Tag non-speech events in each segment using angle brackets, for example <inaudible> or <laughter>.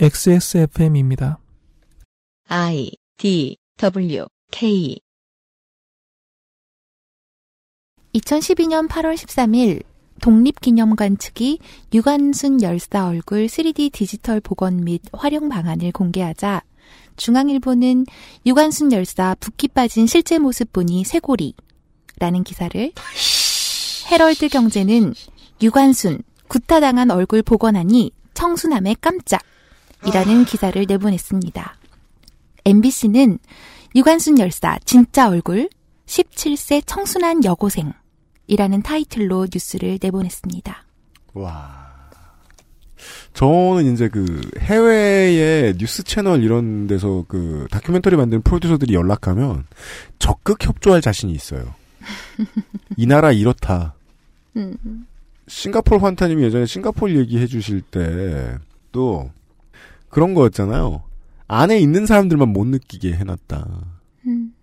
XSFM입니다. I D W K 2012년 8월 13일 독립기념관 측이 유관순 열사 얼굴 3D 디지털 복원 및 활용 방안을 공개하자 중앙일보는 유관순 열사 붓기 빠진 실제 모습 보니 쇄골이라는 기사를 헤럴드 경제는 유관순 구타당한 얼굴 복원하니 청순함에 깜짝 이라는 기사를 내보냈습니다. MBC는 유관순 열사 진짜 얼굴 17세 청순한 여고생 이라는 타이틀로 뉴스를 내보냈습니다. 와. 저는 이제 그 해외의 뉴스 채널 이런 데서 그 다큐멘터리 만드는 프로듀서들이 연락하면 적극 협조할 자신이 있어요. 이 나라 이렇다. <laughs> 음. 싱가포르 환타님이 예전에 싱가포르 얘기해 주실 때 또 그런 거였잖아요. 안에 있는 사람들만 못 느끼게 해놨다. 음.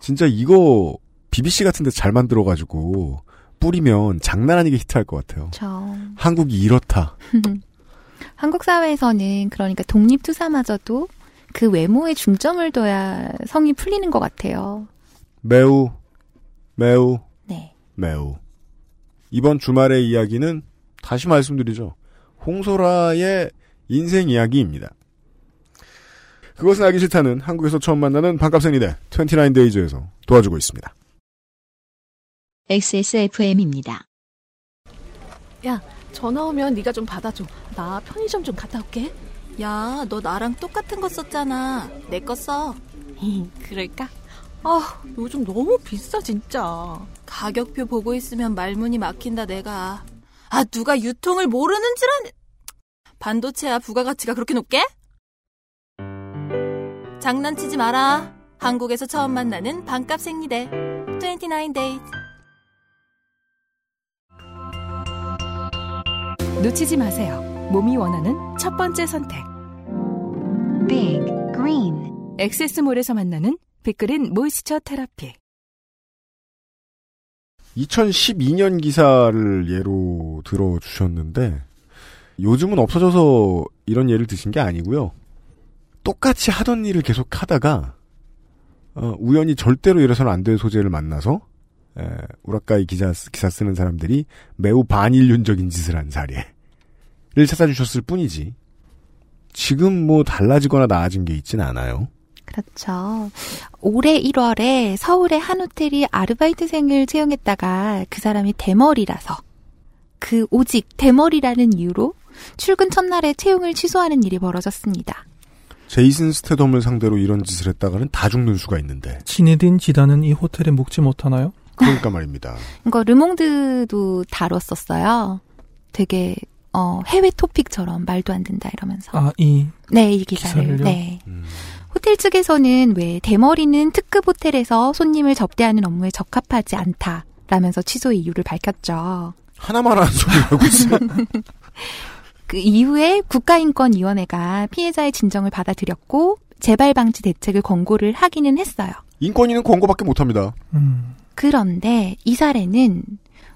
진짜 이거 BBC 같은 데 잘 만들어가지고 뿌리면 장난 아니게 히트할 것 같아요. 저 한국이 이렇다. <laughs> 한국 사회에서는 그러니까 독립투사마저도 그 외모에 중점을 둬야 성이 풀리는 것 같아요. 매우, 매우, 네. 매우. 이번 주말의 이야기는 다시 말씀드리죠. 홍소라의 인생 이야기입니다. 그것은 알기 싫다는 한국에서 처음 만나는 반값생리대 29데이즈에서 도와주고 있습니다. XSFM입니다. 야, 전화 오면 네가 좀 받아줘. 나 편의점 좀 갔다 올게. 야, 너 나랑 똑같은 거 썼잖아. 내 거 써. <laughs> 그럴까? 아, 요즘 너무 비싸 진짜. 가격표 보고 있으면 말문이 막힌다 내가. 아, 누가 유통을 모르는 줄 아는. 반도체야 부가가치가 그렇게 높게? 장난치지 마라. 한국에서 처음 만나는 반값 생리대. 29days. 놓치지 마세요. 몸이 원하는 첫 번째 선택. Big Green 엑세스몰에서 만나는 빅그린 모이스처 테라피. 2012년 기사를 예로 들어주셨는데 요즘은 없어져서 이런 예를 드신 게 아니고요. 똑같이 하던 일을 계속 하다가 어, 우연히 절대로 이래서는 안 될 소재를 만나서 에, 우라카이 기자 기사 쓰는 사람들이 매우 반인륜적인 짓을 한 사례를 찾아주셨을 뿐이지. 지금 뭐 달라지거나 나아진 게 있진 않아요. 그렇죠. 올해 1월에 서울의 한 호텔이 아르바이트생을 채용했다가 그 사람이 대머리라서 그 오직 대머리라는 이유로 출근 첫날에 채용을 취소하는 일이 벌어졌습니다. 제이슨 스테덤을 상대로 이런 짓을 했다가는 다 죽는 수가 있는데. 지네딘 지단은 이 호텔에 묵지 못하나요? 그러니까 말입니다. <laughs> 이거 르몽드도 다뤘었어요. 되게 어, 해외 토픽처럼 말도 안 된다 이러면서. 아, 이 네, 이 기사를. 기사를요? 네. 음. 호텔 측에서는 왜 대머리는 특급 호텔에서 손님을 접대하는 업무에 적합하지 않다라면서 취소 이유를 밝혔죠. 하나만 하는 소리를 하고 있어요. 그 이후에 국가인권위원회가 피해자의 진정을 받아들였고 재발 방지 대책을 권고를 하기는 했어요. 인권위는 권고밖에 못합니다. 음, 그런데 이 사례는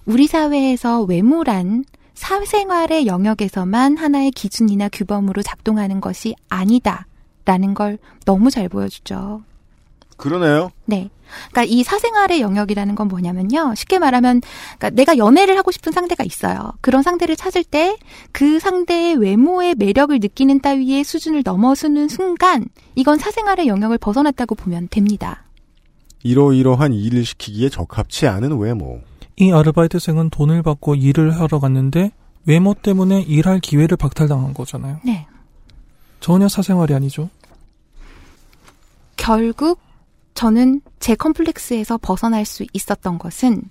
우리 사회에서 외모란 사생활의 영역에서만 하나의 기준이나 규범으로 작동하는 것이 아니다 라는 걸 너무 잘 보여주죠. 그러네요. 네. 그러니까 이 사생활의 영역이라는 건 뭐냐면요. 쉽게 말하면 그러니까 내가 연애를 하고 싶은 상대가 있어요. 그런 상대를 찾을 때 그 상대의 외모의 매력을 느끼는 따위의 수준을 넘어서는 순간 이건 사생활의 영역을 벗어났다고 보면 됩니다. 이러이러한 일을 시키기에 적합치 않은 외모. 이 아르바이트생은 돈을 받고 일을 하러 갔는데 외모 때문에 일할 기회를 박탈당한 거잖아요. 네. 전혀 사생활이 아니죠. 결국 저는 제 컴플렉스에서 벗어날 수 있었던 것은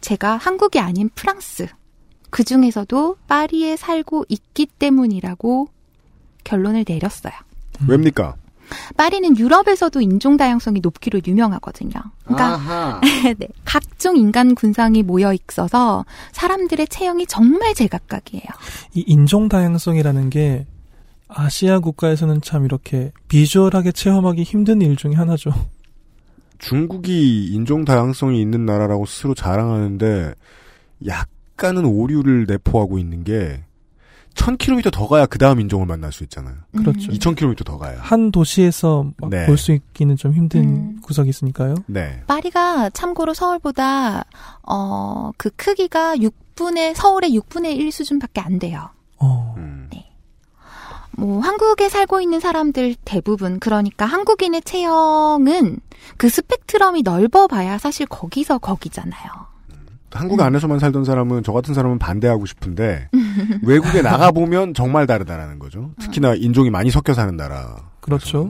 제가 한국이 아닌 프랑스, 그 중에서도 파리에 살고 있기 때문이라고 결론을 내렸어요. 왜입니까? 파리는 유럽에서도 인종 다양성이 높기로 유명하거든요. 그러니까. <laughs> 네, 각종 인간 군상이 모여 있어서 사람들의 체형이 정말 제각각이에요. 이 인종 다양성이라는 게 아시아 국가에서는 참 이렇게 비주얼하게 체험하기 힘든 일 중에 하나죠. 중국이 인종 다양성이 있는 나라라고 스스로 자랑하는데 약간은 오류를 내포하고 있는 게 1000km 더 가야 그 다음 인종을 만날 수 있잖아요. 그렇죠. 음. 2000km 더 가야. 한 도시에서 네. 볼수 있기는 좀 힘든 음. 구석이 있으니까요. 네. 파리가 참고로 서울보다 어 그 크기가 6분의 서울의 6분의 1 수준밖에 안 돼요. 어. 음. 뭐 한국에 살고 있는 사람들 대부분 그러니까 한국인의 체형은 그 스펙트럼이 넓어 봐야 사실 거기서 거기잖아요. 한국 안에서만 살던 사람은 저 같은 사람은 반대하고 싶은데 <laughs> 외국에 나가 보면 정말 다르다라는 거죠. 특히나 인종이 많이 섞여 사는 나라. 그렇죠.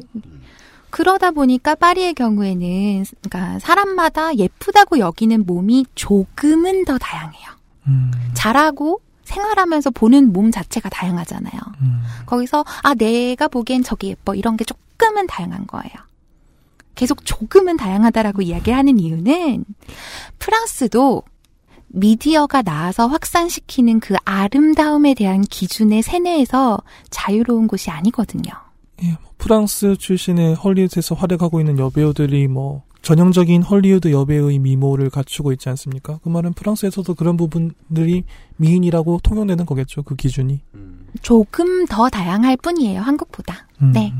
그러다 보니까 파리의 경우에는 그러니까 사람마다 예쁘다고 여기는 몸이 조금은 더 다양해요. 음. 자라고 생활하면서 보는 몸 자체가 다양하잖아요. 음. 거기서 아 내가 보기엔 저게 예뻐 이런 게 조금은 다양한 거예요. 계속 조금은 다양하다라고 이야기하는 이유는 프랑스도 미디어가 나와서 확산시키는 그 아름다움에 대한 기준의 세뇌에서 자유로운 곳이 아니거든요. 예, 뭐 프랑스 출신의 헐리우드에서 활약하고 있는 여배우들이 뭐 전형적인 헐리우드 여배우의 미모를 갖추고 있지 않습니까? 그 말은 프랑스에서도 그런 부분들이 미인이라고 통용되는 거겠죠. 그 기준이. 조금 더 다양할 뿐이에요, 한국보다. 음. 네.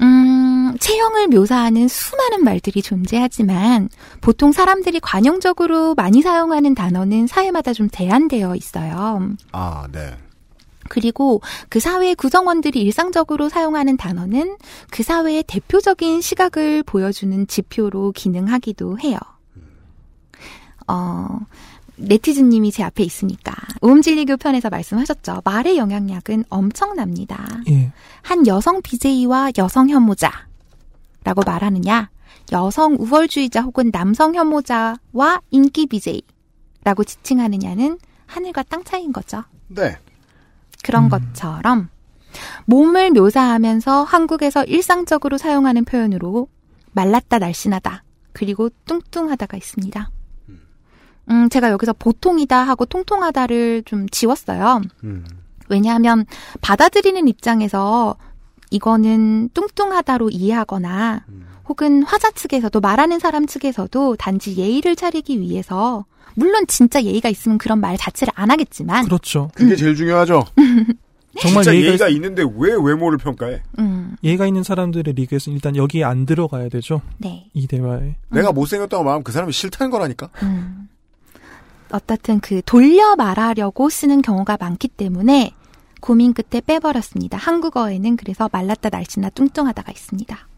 음, 체형을 묘사하는 수많은 말들이 존재하지만 보통 사람들이 관용적으로 많이 사용하는 단어는 사회마다 좀 대안되어 있어요. 아, 네. 그리고 그 사회의 구성원들이 일상적으로 사용하는 단어는 그 사회의 대표적인 시각을 보여주는 지표로 기능하기도 해요. 어, 네티즌님이 제 앞에 있으니까 오음진리교 편에서 말씀하셨죠. 말의 영향력은 엄청납니다. 예. 한 여성 BJ와 여성 혐오자라고 말하느냐, 여성 우월주의자 혹은 남성 혐오자와 인기 BJ라고 지칭하느냐는 하늘과 땅 차이인 거죠. 네. 그런 음. 것처럼 몸을 묘사하면서 한국에서 일상적으로 사용하는 표현으로 말랐다 날씬하다 그리고 뚱뚱하다가 있습니다. 음, 제가 여기서 보통이다 하고 통통하다를 좀 지웠어요. 음. 왜냐하면 받아들이는 입장에서 이거는 뚱뚱하다로 이해하거나 혹은 화자 측에서도 말하는 사람 측에서도 단지 예의를 차리기 위해서 물론 진짜 예의가 있으면 그런 말 자체를 안 하겠지만 그렇죠. 그게 제일 중요하죠. <laughs> 정말 진짜 예의가, 예의가 있, 있는데 왜 외모를 평가해? 음, 예의가 있는 사람들의 리그에서 일단 여기에 안 들어가야 되죠. 네. 이 대화에. 내가 못생겼다고 말하면 그 사람이 싫다는 거라니까. 음. 어떻든 그 돌려 말하려고 쓰는 경우가 많기 때문에 고민 끝에 빼버렸습니다. 한국어에는 그래서 말랐다 날씬하다 뚱뚱하다가 있습니다.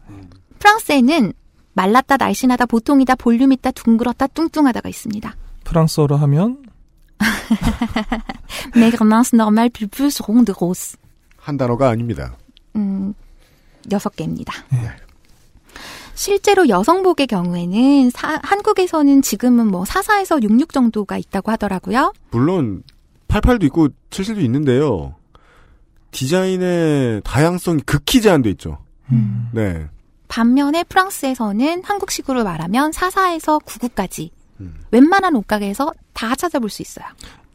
프랑스에는 말랐다 날씬하다 보통이다 볼륨 있다 둥그렇다 뚱뚱하다가 있습니다. 프랑스어로 하면 Maigrenance normale plus ronde rose. 한 단어가 아닙니다. 음, 여섯 개입니다. 실제로 여성복의 경우에는 사- 한국에서는 지금은 뭐 44에서 66 정도가 있다고 하더라고요. 물론 88도 있고 77도 있는데요. 디자인의 다양성이 극히 제한돼 있죠. 음. 네. 반면에 프랑스에서는 한국식으로 말하면 44에서 99까지 음. 웬만한 옷가게에서 다 찾아볼 수 있어요.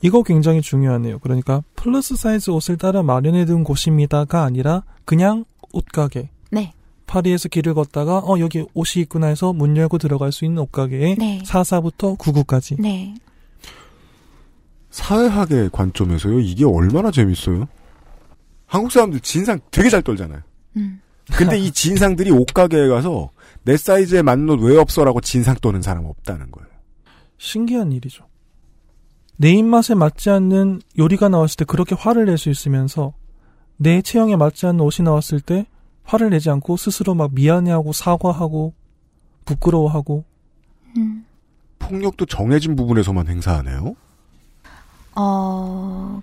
이거 굉장히 중요하네요. 그러니까 플러스 사이즈 옷을 따라 마련해 둔 곳입니다가 아니라 그냥 옷가게. 네. 파리에서 길을 걷다가 어 여기 옷이 있구나 해서 문 열고 들어갈 수 있는 옷가게에 네. 44부터 99까지. 네. 사회학의 관점에서요. 이게 얼마나 재밌어요? 한국 사람들 진상 되게 잘 떨잖아요. 음. 근데 이 진상들이 옷가게에 가서 내 사이즈에 맞는 옷 왜 없어라고 진상 떠는 사람 없다는 거예요. 신기한 일이죠. 내 입맛에 맞지 않는 요리가 나왔을 때 그렇게 화를 낼 수 있으면서 내 체형에 맞지 않는 옷이 나왔을 때 화를 내지 않고 스스로 막 미안해하고 사과하고 부끄러워하고 음. 폭력도 정해진 부분에서만 행사하네요. 어,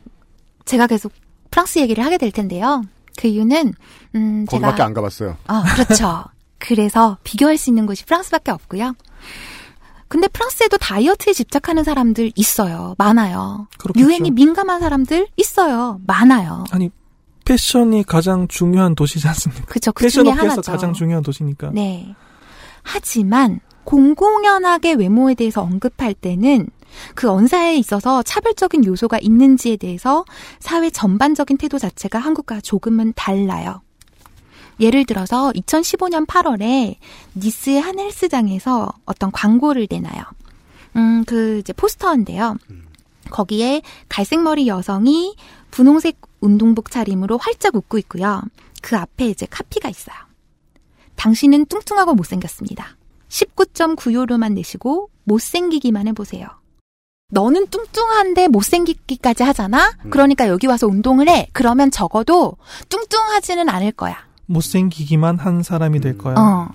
제가 계속 프랑스 얘기를 하게 될 텐데요. 그 이유는, 음, 거기밖에 제가. 안 가봤어요. 아, 그렇죠. 그래서 비교할 수 있는 곳이 프랑스밖에 없고요. 근데 프랑스에도 다이어트에 집착하는 사람들 있어요. 많아요. 그렇겠죠. 유행이 민감한 사람들 있어요. 많아요. 아니 패션이 가장 중요한 도시지 않습니까? 그쵸. 그 패션 중에 업계에서 하나죠. 가장 중요한 도시니까. 네. 하지만 공공연하게 외모에 대해서 언급할 때는 그 언사에 있어서 차별적인 요소가 있는지에 대해서 사회 전반적인 태도 자체가 한국과 조금은 달라요. 예를 들어서 2015년 8월에 니스의 한 헬스장에서 어떤 광고를 내나요. 음, 그 이제 포스터인데요. 거기에 갈색머리 여성이 분홍색 운동복 차림으로 활짝 웃고 있고요. 그 앞에 이제 카피가 있어요. 당신은 뚱뚱하고 못생겼습니다. 19.9요로만 내시고 못생기기만 해보세요. 너는 뚱뚱한데 못생기기까지 하잖아? 그러니까 여기 와서 운동을 해. 그러면 적어도 뚱뚱하지는 않을 거야. 못생기기만 한 사람이 될 거야. 어.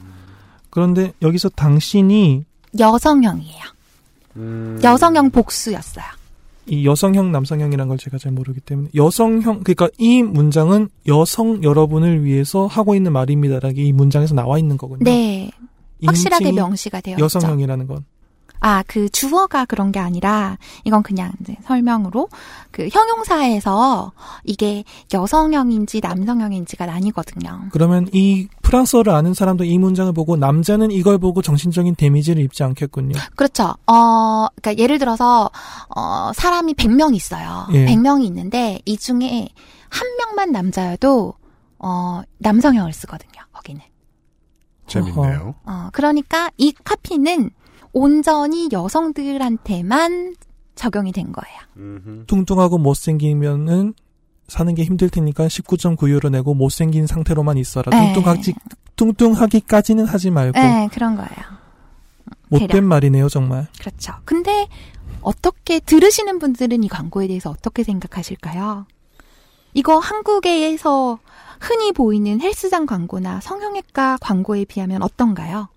그런데 여기서 당신이 여성형이에요. 음. 여성형 복수였어요. 이 여성형, 남성형이라는 걸 제가 잘 모르기 때문에 여성형 그러니까 이 문장은 여성 여러분을 위해서 하고 있는 말입니다라는 게 이 문장에서 나와 있는 거군요. 네. 이 확실하게 명시가 되어 있죠. 여성형이라는 건. 아, 그 주어가 그런 게 아니라 이건 그냥 이제 설명으로 그 형용사에서 이게 여성형인지 남성형인지가 나뉘거든요. 그러면 이 프랑스어를 아는 사람도 이 문장을 보고 남자는 이걸 보고 정신적인 데미지를 입지 않겠군요. 그렇죠. 어, 그러니까 예를 들어서 어, 사람이 100명 있어요. 예. 100명이 있는데 이 중에 한 명만 남자여도 어, 남성형을 쓰거든요. 거기는. 재밌네요. 어, 그러니까 이 카피는 온전히 여성들한테만 적용이 된 거예요. 음흠. 뚱뚱하고 못생기면은 사는 게 힘들 테니까 19.9유로 내고 못생긴 상태로만 있어라. 네. 뚱뚱하지 뚱뚱하기까지는 하지 말고 네, 그런 거예요. 못된 대략. 말이네요, 정말. 그렇죠. 근데 어떻게 들으시는 분들은 이 광고에 대해서 어떻게 생각하실까요? 이거 한국에서 흔히 보이는 헬스장 광고나 성형외과 광고에 비하면 어떤가요?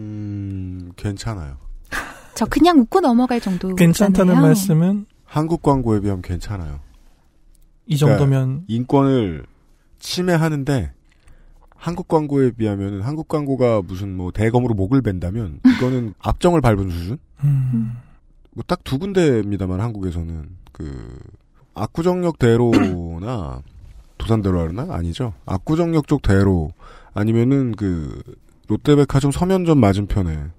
음, 괜찮아요. 저 그냥 웃고 넘어갈 정도. 괜찮다는 말씀은 한국 광고에 비하면 괜찮아요. 이 정도면 인권을 침해하는데 한국 광고에 비하면 한국 광고가 무슨 뭐 대검으로 목을 벤다면 이거는 <laughs> 압정을 밟은 수준? 음, 뭐딱 두 군데입니다만 한국에서는 그 압구정역 대로나 도산대로 하나 아니죠? 압구정역 쪽 대로 아니면은 그 롯데백화점 서면점 맞은편에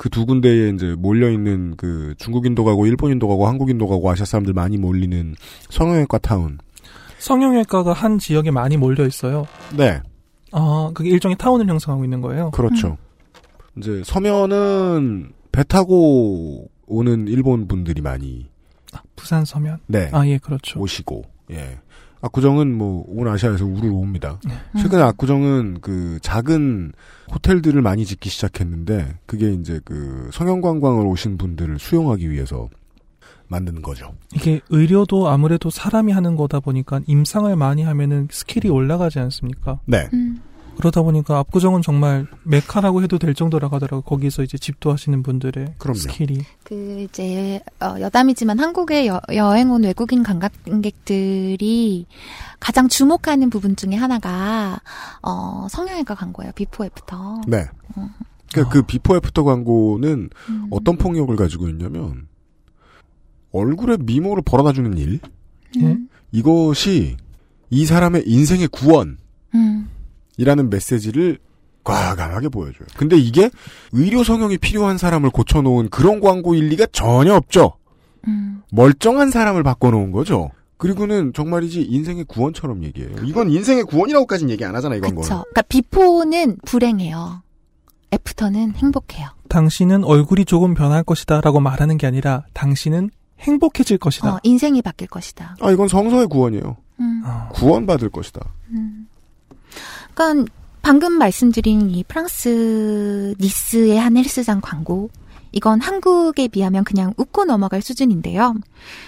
그 두 군데에 이제 몰려 있는 그 중국인도 가고 일본인도 가고 한국인도 가고 아시아 사람들 많이 몰리는 성형외과 타운. 성형외과가 한 지역에 많이 몰려 있어요. 네, 아, 그게 일종의 타운을 형성하고 있는 거예요. 그렇죠. 이제 서면은 배 타고 오는 일본 분들이 많이 부산 서면. 네 아, 예, 그렇죠. 오시고 예. 압구정은 뭐 온 아시아에서 우르르 옵니다. 최근에 압구정은 그 작은 호텔들을 많이 짓기 시작했는데 그게 이제 그 성형 관광을 오신 분들을 수용하기 위해서 만드는 거죠. 이게 의료도 아무래도 사람이 하는 거다 보니까 임상을 많이 하면은 skill이 올라가지 않습니까? 네. 음, 그러다 보니까 압구정은 정말 메카라고 해도 될 정도라고 하더라고. 거기서 이제 집도 하시는 분들의 그럼요. skill이. 그 이제 어, 여담이지만 한국에 여, 여행 온 외국인 관광객들이 가장 주목하는 부분 중에 하나가 어, 성형외과 광고예요. before after. 네. 그, 그 before after 광고는 어떤 폭력을 가지고 있냐면 얼굴에 미모를 벌어다 주는 일 예? 이것이 이 사람의 인생의 구원 이라는 음, 메시지를 과감하게 보여줘요. 근데 이게 의료 성형이 필요한 사람을 고쳐놓은 그런 광고일 리가 전혀 없죠. 음. 멀쩡한 사람을 바꿔놓은 거죠. 그리고는 정말이지 인생의 구원처럼 얘기해요. 이건 인생의 구원이라고까지는 얘기 안 하잖아, 이 광고는. 그쵸. 그러니까 비포는 불행해요. 애프터는 행복해요. 당신은 얼굴이 조금 변할 것이다 라고 말하는 게 아니라 당신은 행복해질 것이다. 어, 인생이 바뀔 것이다. 아, 이건 성서의 구원이에요. 음. 어. 구원받을 것이다. 그 러니까 방금 말씀드린 이 프랑스 니스의 한 헬스장 광고 이건 한국에 비하면 그냥 웃고 넘어갈 수준인데요.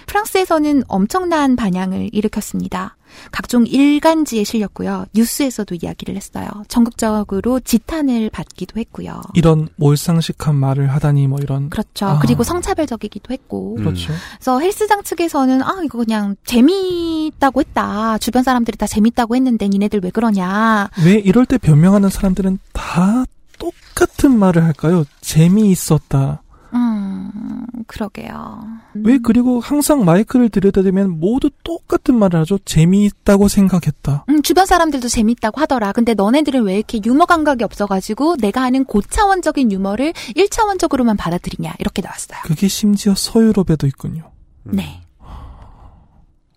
프랑스에서는 엄청난 반향을 일으켰습니다. 각종 일간지에 실렸고요. 뉴스에서도 이야기를 했어요. 전국적으로 지탄을 받기도 했고요. 이런 몰상식한 말을 하다니 뭐 이런. 그렇죠. 아. 그리고 성차별적이기도 했고. 음. 그렇죠. 그래서 헬스장 측에서는 아 이거 그냥 재미있다고 했다. 주변 사람들이 다 재밌다고 했는데 니네들 왜 그러냐. 왜 이럴 때 변명하는 사람들은 다 똑같은 말을 할까요? 재미있었다. 음 그러게요. 왜 그리고 항상 마이크를 들여다대면 모두 똑같은 말을 하죠? 재미있다고 생각했다. 음, 주변 사람들도 재밌다고 하더라. 근데 너네들은 왜 이렇게 유머 감각이 없어가지고 내가 하는 고차원적인 유머를 1차원적으로만 받아들이냐. 이렇게 나왔어요. 그게 심지어 서유럽에도 있군요. 음. 네.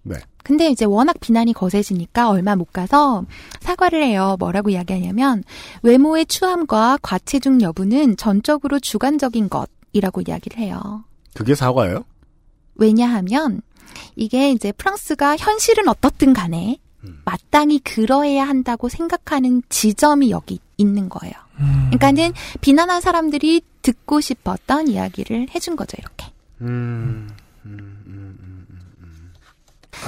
네. 근데 이제 워낙 비난이 거세지니까 얼마 못 가서 사과를 해요. 뭐라고 이야기하냐면 외모의 추함과 과체중 여부는 전적으로 주관적인 것이라고 이야기를 해요. 그게 사과예요? 왜냐하면 이게 이제 프랑스가 현실은 어떻든 간에 음. 마땅히 그러해야 한다고 생각하는 지점이 여기 있는 거예요. 음. 그러니까는 비난한 사람들이 듣고 싶었던 이야기를 해준 거죠, 이렇게. 음, 음.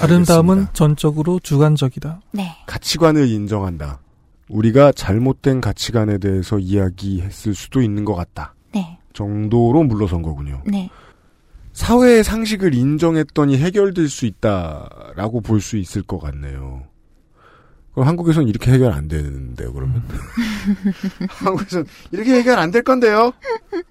아름다움은 알겠습니다. 전적으로 주관적이다. 네. 가치관을 인정한다. 우리가 잘못된 가치관에 대해서 이야기했을 수도 있는 것 같다. 네. 정도로 물러선 거군요. 네. 사회의 상식을 인정했더니 해결될 수 있다라고 볼 수 있을 것 같네요. 그럼 한국에서는 이렇게 해결 안 되는데요, 그러면? <laughs> 한국에서는 이렇게 해결 안 될 건데요?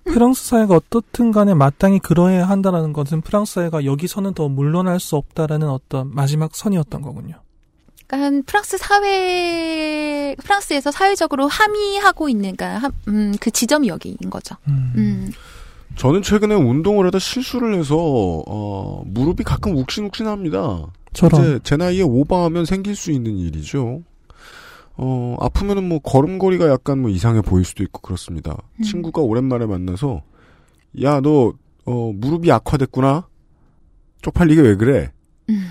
프랑스 사회가 어떻든 간에 마땅히 그러해야 한다라는 것은 프랑스 사회가 여기서는 더 물러날 수 없다라는 어떤 마지막 선이었던 거군요. 그러니까 프랑스 사회, 프랑스에서 사회적으로 함의하고 있는, 그러니까 함- 음, 그 지점이 여기인 거죠. 음. 음. 저는 최근에 운동을 하다 실수를 해서, 어, 무릎이 가끔 욱신욱신합니다. 저런. 이제 제 나이에 오바하면 생길 수 있는 일이죠. 어, 아프면은 뭐 걸음걸이가 약간 뭐 이상해 보일 수도 있고 그렇습니다. 음. 친구가 오랜만에 만나서 야, 너 어, 무릎이 악화됐구나. 쪽팔리게 왜 그래? 음.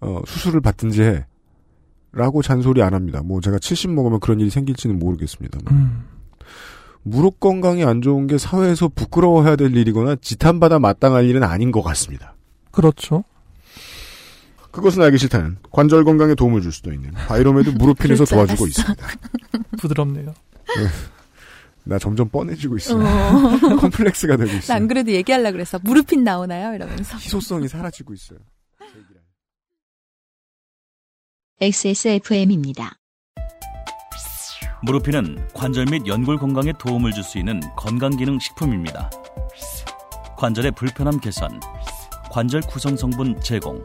어, 수술을 받든지 해. 라고 잔소리 안 합니다. 뭐 제가 70 먹으면 그런 일이 생길지는 모르겠습니다만. 음. 무릎 건강이 안 좋은 게 사회에서 부끄러워해야 될 일이거나 지탄받아 마땅할 일은 아닌 것 같습니다. 그렇죠. 그것은 알기 싫다는 관절 건강에 도움을 줄 수도 있는 바이로메드 무릎핀에서 도와주고. 있습니다. 부드럽네요. 나 점점 뻔해지고 있어. 어. <laughs> 컴플렉스가 되고 있어. 난 그래도 얘기하려고 그랬어. 무릎핀 나오나요? 이러면서. 희소성이 사라지고 있어요. XSFM입니다. 무르피는 관절 및 연골 건강에 도움을 줄 수 있는 건강기능 식품입니다. 관절의 불편함 개선, 관절 구성 성분 제공,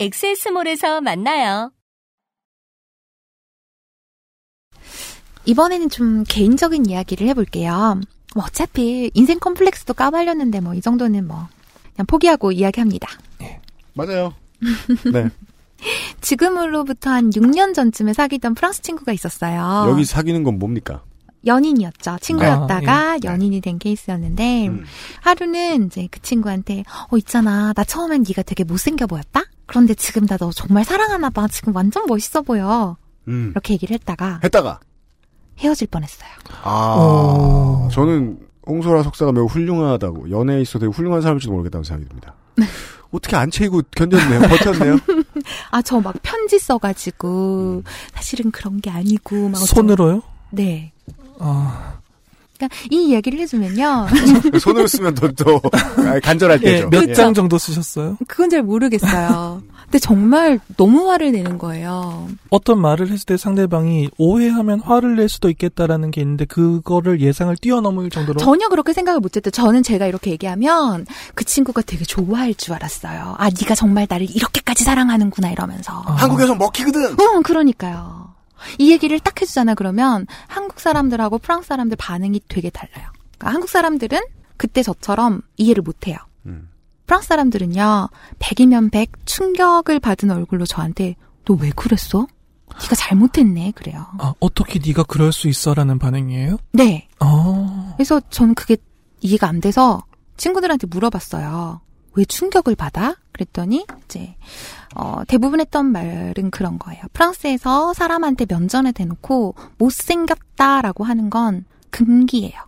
엑세스몰에서 만나요. 이번에는 좀 개인적인 이야기를 해볼게요. 뭐 어차피 인생 컴플렉스도 까발렸는데 뭐 이 정도는 뭐 그냥 포기하고 이야기합니다. 맞아요. <laughs> 네. 지금으로부터 한 6년 전쯤에 사귀던 프랑스 친구가 있었어요. 여기 사귀는 건 뭡니까? 연인이었죠. 친구였다가 아, 연인이 된 케이스였는데 음. 하루는 이제 그 친구한테 어 있잖아 나 처음엔 네가 되게 못생겨 보였다. 그런데 지금 나 너 정말 사랑하나 봐. 지금 완전 멋있어 보여. 음. 이렇게 얘기를 했다가 했다가 헤어질 뻔했어요. 아 어. 저는 홍소라 석사가 매우 훌륭하다고 연애에 있어 되게 훌륭한 사람일지도 모르겠다고 생각이 듭니다. <laughs> 어떻게 안 채이고 견뎠네요. 버텼네요. <laughs> 아 저 막 편지 써가지고 사실은 그런 게 아니고 막 손으로요? 네. 아, 그러니까 이 이야기를 해주면요. <laughs> 손으로 쓰면 더, 더 간절할 예, 때죠. 몇 예. 장 정도 쓰셨어요? 그건 잘 모르겠어요. 근데 정말 너무 화를 내는 거예요. 어떤 말을 했을 때 상대방이 오해하면 화를 낼 수도 있겠다라는 게 있는데 그거를 예상을 뛰어넘을 정도로 전혀 그렇게 생각을 못했대. 저는 제가 이렇게 얘기하면 그 친구가 되게 좋아할 줄 알았어요. 아, 네가 정말 나를 이렇게까지 사랑하는구나 이러면서. 아. 한국에서 먹히거든. 응, 그러니까요. 이 얘기를 딱 해주잖아. 그러면 한국 사람들하고 프랑스 사람들 반응이 되게 달라요. 그러니까 한국 사람들은 그때 저처럼 이해를 못해요. 음. 프랑스 사람들은요, 100이면 100 충격을 받은 얼굴로 저한테 너 왜 그랬어? 네가 잘못했네. 그래요. 아, 어떻게 네가 그럴 수 있어라는 반응이에요? 네. 어. 그래서 저는 그게 이해가 안 돼서 친구들한테 물어봤어요. 왜 충격을 받아? 그랬더니 이제 어, 대부분 했던 말은 그런 거예요. 프랑스에서 사람한테 면전에 대놓고 못생겼다라고 하는 건 금기예요.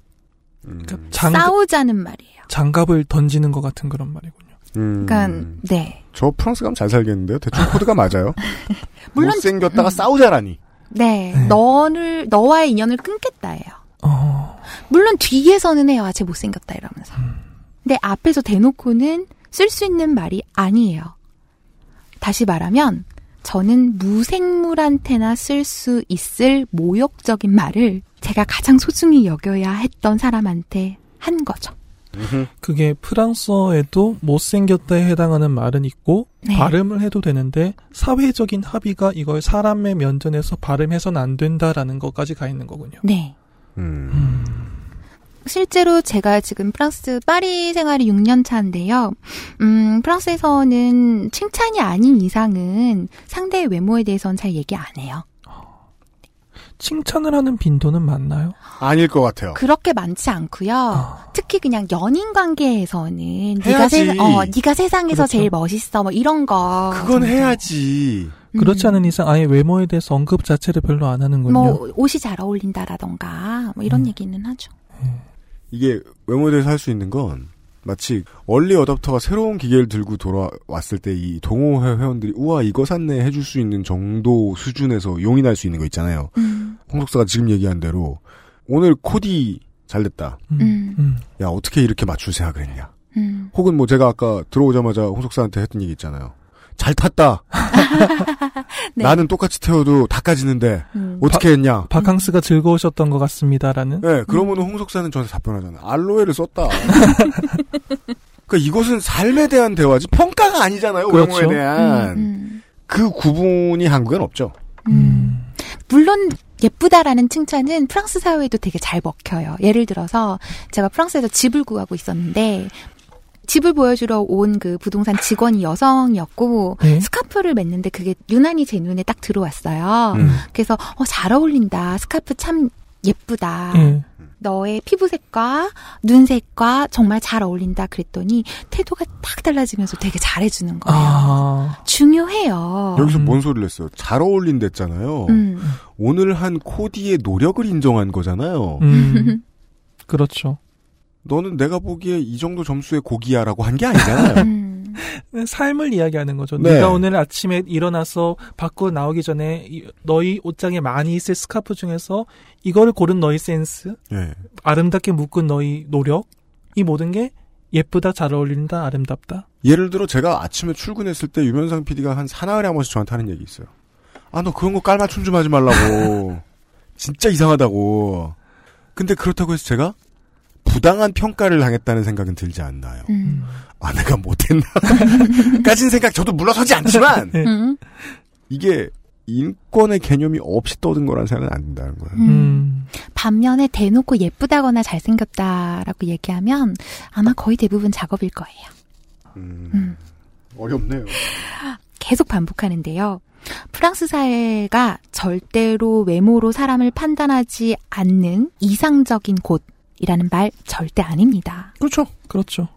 음. 장, 싸우자는 말이에요. 장갑을 던지는 것 같은 그런 말이군요. 음. 그러니까 네. 저 프랑스 가면 잘 살겠는데요. 대충 코드가 맞아요. <laughs> 물론 못생겼다가 음. 싸우자라니. 네, 네. 너를 너와의 인연을 끊겠다예요. 어. 물론 뒤에서는 해요. 아, 쟤 못생겼다 이러면서. 근데 앞에서 대놓고는 쓸 수 있는 말이 아니에요. 다시 말하면 저는 무생물한테나 쓸 수 있을 모욕적인 말을 제가 가장 소중히 여겨야 했던 사람한테 한 거죠. 그게 프랑스어에도 못생겼다에 해당하는 말은 있고 네. 발음을 해도 되는데 사회적인 합의가 이걸 사람의 면전에서 발음해서는 안 된다라는 것까지 가 있는 거군요. 네. 음. 실제로 제가 지금 프랑스 파리 생활이 6년 차인데요. 음, 프랑스에서는 칭찬이 아닌 이상은 상대의 외모에 대해서는 잘 얘기 안 해요. 칭찬을 하는 빈도는 많나요? 아닐 것 같아요. 그렇게 많지 않고요. 특히 그냥 연인 관계에서는 네가 해야지. 세, 어, 네가 세상에서 그렇죠. 제일 멋있어 뭐 이런 거. 그건 해야지. 그렇지 음. 않은 이상 아예 외모에 대해서 언급 자체를 별로 안 하는군요. 뭐 옷이 잘 어울린다라던가 뭐 이런 음. 얘기는 하죠. 이게 외모에 대해서 할 수 있는 건 마치 얼리 어답터가 새로운 기계를 들고 돌아왔을 때 이 동호회 회원들이 우와 이거 샀네 해줄 수 있는 정도 수준에서 용인할 수 있는 거 있잖아요. 음. 홍석사가 지금 얘기한 대로 오늘 코디 잘 됐다. 음. 음. 야 어떻게 이렇게 맞출 생각을 했냐. 음. 혹은 뭐 제가 아까 들어오자마자 홍석사한테 했던 얘기 있잖아요. 잘 탔다. <laughs> 네. 나는 똑같이 태워도 닦아지는데 음. 어떻게 했냐. 바캉스가 즐거우셨던 것 같습니다라는. 네, 그러면은 홍석사는 저한테 답변하잖아. 알로에를 썼다. <laughs> 그러니까 이것은 삶에 대한 대화지 평가가 아니잖아요. 그렇죠. 외모에 대한 음. 그 구분이 한국엔 없죠. 음. 물론 예쁘다라는 칭찬은 프랑스 사회에도 되게 잘 먹혀요. 예를 들어서 제가 프랑스에서 집을 구하고 있었는데 집을 보여주러 온 그 부동산 직원이 여성이었고 네. 스카프를 맸는데 그게 유난히 제 눈에 딱 들어왔어요. 음. 그래서 어, 잘 어울린다. 스카프 참 예쁘다. 예. 너의 피부색과 눈색과 정말 잘 어울린다. 그랬더니 태도가 딱 달라지면서 되게 잘해주는 거예요. 아. 중요해요. 여기서 음. 뭔 소리를 했어요? 잘 어울린댔잖아요. 음. 오늘 한 코디의 노력을 인정한 거잖아요. 음. 그렇죠. 너는 내가 보기에 이 정도 점수의 고기야라고 한 게 아니잖아요. <laughs> 음. <laughs> 삶을 이야기하는 거죠. 네. 네가 오늘 아침에 일어나서 밖으로 나오기 전에 이- 너희 옷장에 많이 있을 스카프 중에서 이거를 고른 너희 센스, 예. 아름답게 묶은 너희 노력, 이 모든 게 예쁘다, 잘 어울린다, 아름답다. 예를 들어 제가 아침에 출근했을 때 유면상 PD가 한 사나흘에 한 번씩 저한테 하는 얘기 있어요. 아 너 그런 거 깔맞춤 좀 하지 말라고. <laughs> 진짜 이상하다고. 근데 그렇다고 해서 제가 부당한 평가를 당했다는 생각은 들지 않나요? 음. 아 내가 못했나? <laughs> 까진 생각 저도 물러서지 않지만 네. 음. 이게 인권의 개념이 없이 떠든 거라는 생각은 안 든다는 거예요. 음. 음. 반면에 대놓고 예쁘다거나 잘생겼다라고 얘기하면 아마 거의 대부분 작업일 거예요. 음, 음. 어렵네요. 계속 반복하는데요. 프랑스 사회가 절대로 외모로 사람을 판단하지 않는 이상적인 곳 이라는 말 절대 아닙니다. 그렇죠. 그렇죠.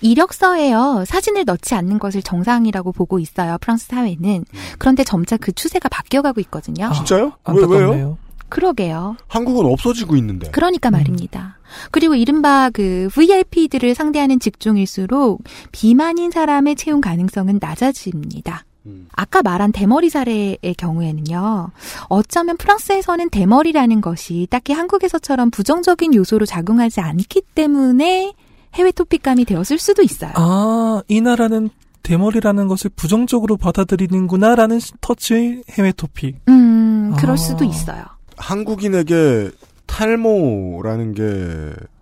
이력서에요. 사진을 넣지 않는 것을 정상이라고 보고 있어요. 프랑스 사회는. 그런데 점차 그 추세가 바뀌어가고 있거든요. 아, 진짜요? 왜, 안타깝네요. 왜요? 그러게요. 한국은 없어지고 있는데. 그러니까 말입니다. 그리고 이른바 그 VIP들을 상대하는 직종일수록 비만인 사람의 채용 가능성은 낮아집니다. 음. 아까 말한 대머리 사례의 경우에는요, 어쩌면 프랑스에서는 대머리라는 것이 딱히 한국에서처럼 부정적인 요소로 작용하지 않기 때문에 해외 토픽감이 되었을 수도 있어요. 아, 이 나라는 대머리라는 것을 부정적으로 받아들이는구나라는 터치의 해외 토픽. 음, 그럴 아. 수도 있어요. 한국인에게 탈모라는 게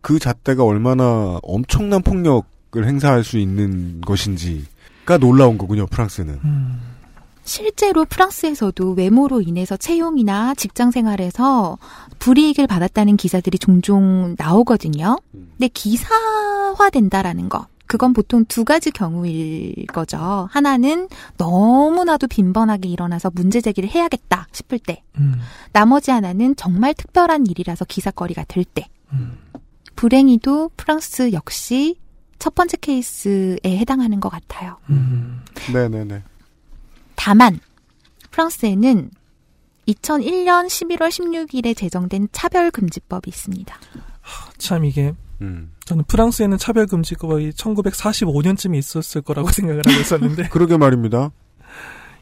그 잣대가 얼마나 엄청난 폭력을 행사할 수 있는 것인지 가 놀라운 거군요, 프랑스는. 음. 실제로 프랑스에서도 외모로 인해서 채용이나 직장 생활에서 불이익을 받았다는 기사들이 종종 나오거든요. 근데 기사화된다라는 거. 그건 보통 두 가지 경우일 거죠. 하나는 너무나도 빈번하게 일어나서 문제 제기를 해야겠다 싶을 때. 음. 나머지 하나는 정말 특별한 일이라서 기사거리가 될 때. 음. 불행히도 프랑스 역시 첫 번째 케이스에 해당하는 것 같아요. 음. 네네네. 다만 프랑스에는 2001년 11월 16일에 제정된 차별금지법이 있습니다. 참 이게 음. 저는 프랑스에는 차별금지법이 1945년쯤에 있었을 거라고 <laughs> 생각을 하고 있었는데 그러게 말입니다.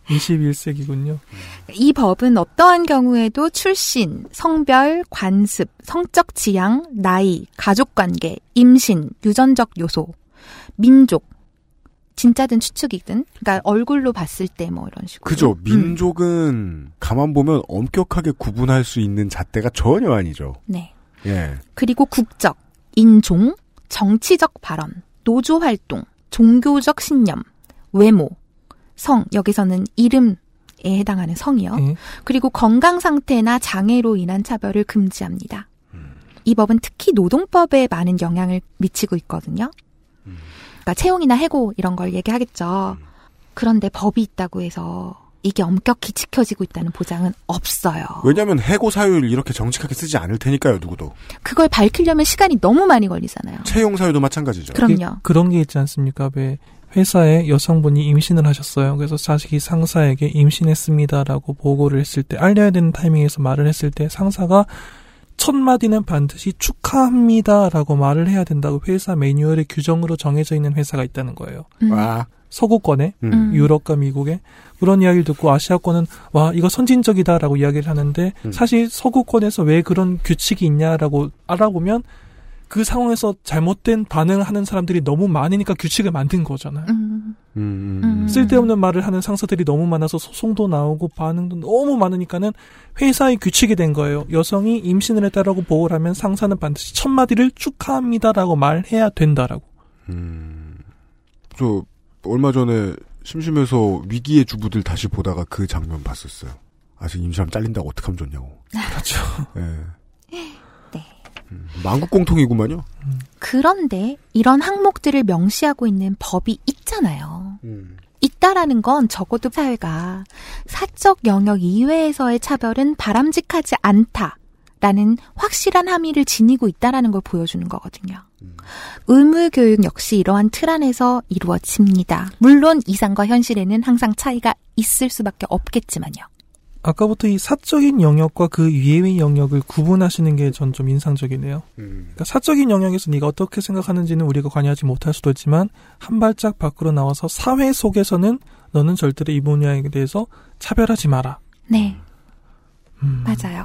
21세기군요. 이 법은 어떠한 경우에도 출신, 성별, 관습, 성적 지향, 나이, 가족 관계, 임신, 유전적 요소, 민족, 진짜든 추측이든, 그러니까 얼굴로 봤을 때 뭐 이런 식으로. 그죠. 음. 민족은 가만 보면 엄격하게 구분할 수 있는 잣대가 전혀 아니죠. 네. 예. 그리고 국적, 인종, 정치적 발언, 노조 활동, 종교적 신념, 외모, 성, 여기서는 이름에 해당하는 성이요. 예. 그리고 건강 상태나 장애로 인한 차별을 금지합니다. 이 법은 특히 노동법에 많은 영향을 미치고 있거든요. 그러니까 채용이나 해고 이런 걸 얘기하겠죠. 그런데 법이 있다고 해서 이게 엄격히 지켜지고 있다는 보장은 없어요. 왜냐하면 해고 사유를 이렇게 정직하게 쓰지 않을 테니까요. 누구도. 그걸 밝히려면 시간이 너무 많이 걸리잖아요. 채용 사유도 마찬가지죠. 그럼요. 그런 게 있지 않습니까? 왜 회사에 여성분이 임신을 하셨어요. 그래서 자식이 상사에게 임신했습니다라고 보고를 했을 때 알려야 되는 타이밍에서 말을 했을 때 상사가 첫 마디는 반드시 축하합니다라고 말을 해야 된다고 회사 매뉴얼의 규정으로 정해져 있는 회사가 있다는 거예요. 음. 와. 서구권에 음. 음. 유럽과 미국에 그런 이야기를 듣고 아시아권은 와 이거 선진적이다라고 이야기를 하는데 음. 사실 서구권에서 왜 그런 규칙이 있냐라고 알아보면 그 상황에서 잘못된 반응을 하는 사람들이 너무 많으니까 규칙을 만든 거잖아요. 음, 음, 음, 음. 쓸데없는 말을 하는 상사들이 너무 많아서 소송도 나오고 반응도 너무 많으니까는 회사의 규칙이 된 거예요. 여성이 임신을 했다라고 보고를 하면 상사는 반드시 첫 마디를 축하합니다라고 말해야 된다라고. 음. 저 얼마 전에 심심해서 위기의 주부들 다시 보다가 그 장면 봤었어요. 아직 임신하면 잘린다고 어떻게 하면 좋냐고. 그렇죠. 예. 네. 음, 만국 공통이구만요. 그런데 이런 항목들을 명시하고 있는 법이 있잖아요. 음. 있다라는 건 적어도 사회가 사적 영역 이외에서의 차별은 바람직하지 않다라는 확실한 함의를 지니고 있다라는 걸 보여주는 거거든요. 의무 교육 역시 이러한 틀 안에서 이루어집니다. 물론 이상과 현실에는 항상 차이가 있을 수밖에 없겠지만요. 아까부터 이 사적인 영역과 그 위의 영역을 구분하시는 게 전 좀 인상적이네요. 음. 그러니까 사적인 영역에서 네가 어떻게 생각하는지는 우리가 관여하지 못할 수도 있지만 한 발짝 밖으로 나와서 사회 속에서는 너는 절대로 이 분야에 대해서 차별하지 마라. 네, 음. 맞아요.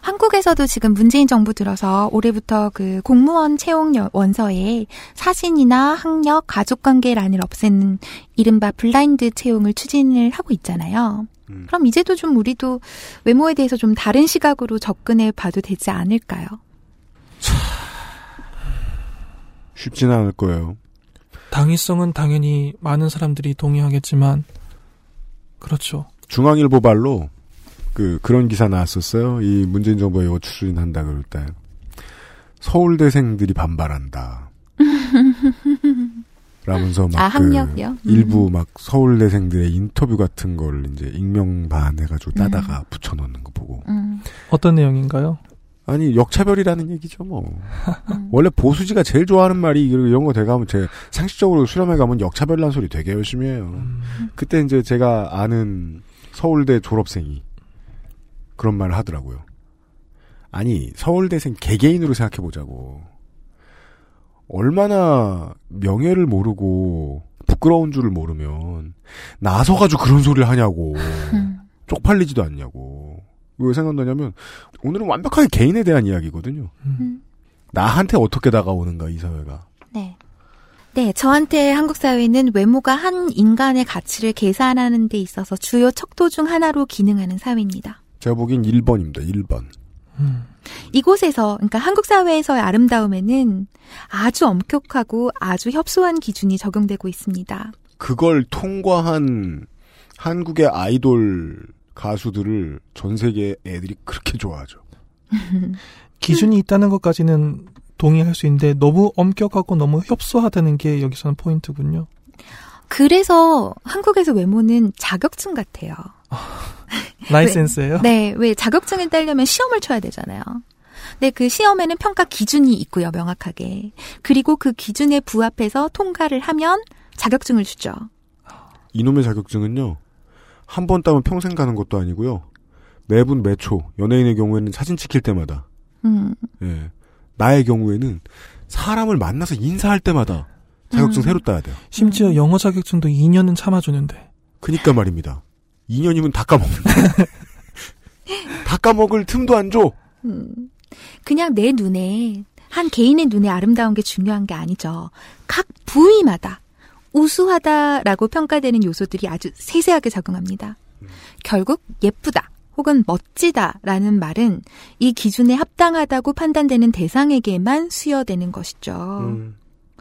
한국에서도 지금 문재인 정부 들어서 올해부터 그 공무원 채용 여- 원서에 사신이나 학력, 가족관계란을 없애는 이른바 블라인드 채용을 추진을 하고 있잖아요. 음. 그럼 이제도 좀 우리도 외모에 대해서 좀 다른 시각으로 접근해 봐도 되지 않을까요? 쉽지는 않을 거예요. 당위성은 당연히 많은 사람들이 동의하겠지만 그렇죠. 중앙일보 발로 그 그런 기사 나왔었어요. 이 문재인 정부가 이거 추진한다 그럴 때 서울대생들이 반발한다. <laughs> 라면서 막 아, 그 학력이요? 음. 일부 막 서울대생들의 인터뷰 같은 걸 이제 익명반 해가지고 따다가 음. 붙여놓는 거 보고 음, 어떤 내용인가요? 아니 역차별이라는 얘기죠 뭐 음. <laughs> 원래 보수지가 제일 좋아하는 말이 이런 거 돼가면 제 상식적으로 수렴해 가면 역차별이라는 소리 되게 열심히 해요. 음. 그때 이제 제가 아는 서울대 졸업생이 그런 말을 하더라고요. 아니 서울대생 개개인으로 생각해 보자고. 얼마나 명예를 모르고 부끄러운 줄을 모르면 나서가지고 그런 소리를 하냐고. 음. <laughs> 쪽팔리지도 않냐고. 왜 생각나냐면 오늘은 완벽하게 개인에 대한 이야기거든요. 음. 나한테 어떻게 다가오는가 이 사회가. 네. 네, 저한테 한국 사회는 외모가 한 인간의 가치를 계산하는 데 있어서 주요 척도 중 하나로 기능하는 사회입니다. 제가 보기엔 1번입니다. 1번. 음. 이곳에서, 그러니까 한국 사회에서의 아름다움에는 아주 엄격하고 아주 협소한 기준이 적용되고 있습니다. 그걸 통과한 한국의 아이돌 가수들을 전 세계 애들이 그렇게 좋아하죠. <laughs> 기준이 있다는 것까지는 동의할 수 있는데 너무 엄격하고 너무 협소하다는 게 여기서는 포인트군요. 그래서 한국에서 외모는 자격증 같아요. 라이센스예요? 네, 왜 자격증을 따려면 시험을 쳐야 되잖아요. 근데 그 시험에는 평가 기준이 있고요, 명확하게. 그리고 그 기준에 부합해서 통과를 하면 자격증을 주죠. 이놈의 자격증은요. 한 번 따면 평생 가는 것도 아니고요. 매분 매초 연예인의 경우에는 사진 찍힐 때마다 음, 예. 나의 경우에는 사람을 만나서 인사할 때마다 자격증 음. 새로 따야 돼요. 심지어 영어 자격증도 2년은 참아주는데. 그니까 말입니다. 2년이면 다 까먹는다. <laughs> 다 까먹을 틈도 안 줘. 음. 그냥 내 눈에, 한 개인의 눈에 아름다운 게 중요한 게 아니죠. 각 부위마다 우수하다라고 평가되는 요소들이 아주 세세하게 적용합니다. 결국 예쁘다 혹은 멋지다라는 말은 이 기준에 합당하다고 판단되는 대상에게만 수여되는 것이죠. 음,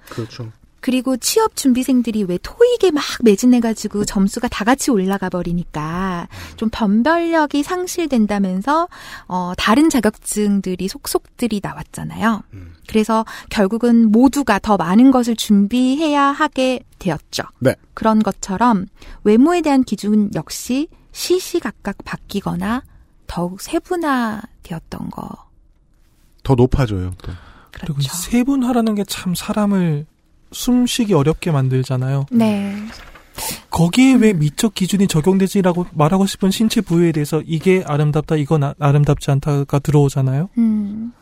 그렇죠. 그리고 취업 준비생들이 왜 토익에 막 매진해가지고 점수가 다 같이 올라가 버리니까 좀 변별력이 상실된다면서 어 다른 자격증들이 속속들이 나왔잖아요. 그래서 결국은 모두가 더 많은 것을 준비해야 하게 되었죠. 네. 그런 것처럼 외모에 대한 기준 역시 시시각각 바뀌거나 더욱 세분화되었던 거. 더 높아져요. 또. 그리고 그렇죠. 세분화라는 게 참 사람을 숨쉬기 어렵게 만들잖아요. 네. 거기에 왜 미적 기준이 적용되지라고 말하고 싶은 신체 부위에 대해서 이게 아름답다, 이건 아, 아름답지 않다가 들어오잖아요. 음.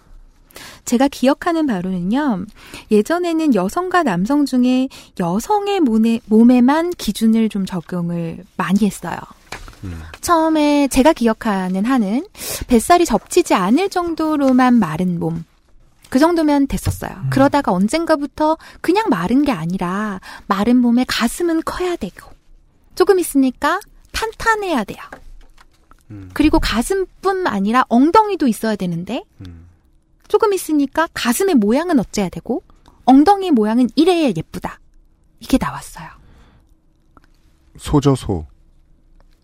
제가 기억하는 바로는요, 예전에는 여성과 남성 중에 여성의 몸에, 몸에만 기준을 좀 적용을 많이 했어요. 처음에 제가 기억하는 한은 뱃살이 접치지 않을 정도로만 마른 몸. 그 정도면 됐었어요. 그러다가 언젠가부터 그냥 마른 게 아니라 마른 몸에 가슴은 커야 되고 조금 있으니까 탄탄해야 돼요. 그리고 가슴뿐 아니라 엉덩이도 있어야 되는데 조금 있으니까 가슴의 모양은 어째야 되고 엉덩이 모양은 이래야 예쁘다. 이게 나왔어요. 소저 소.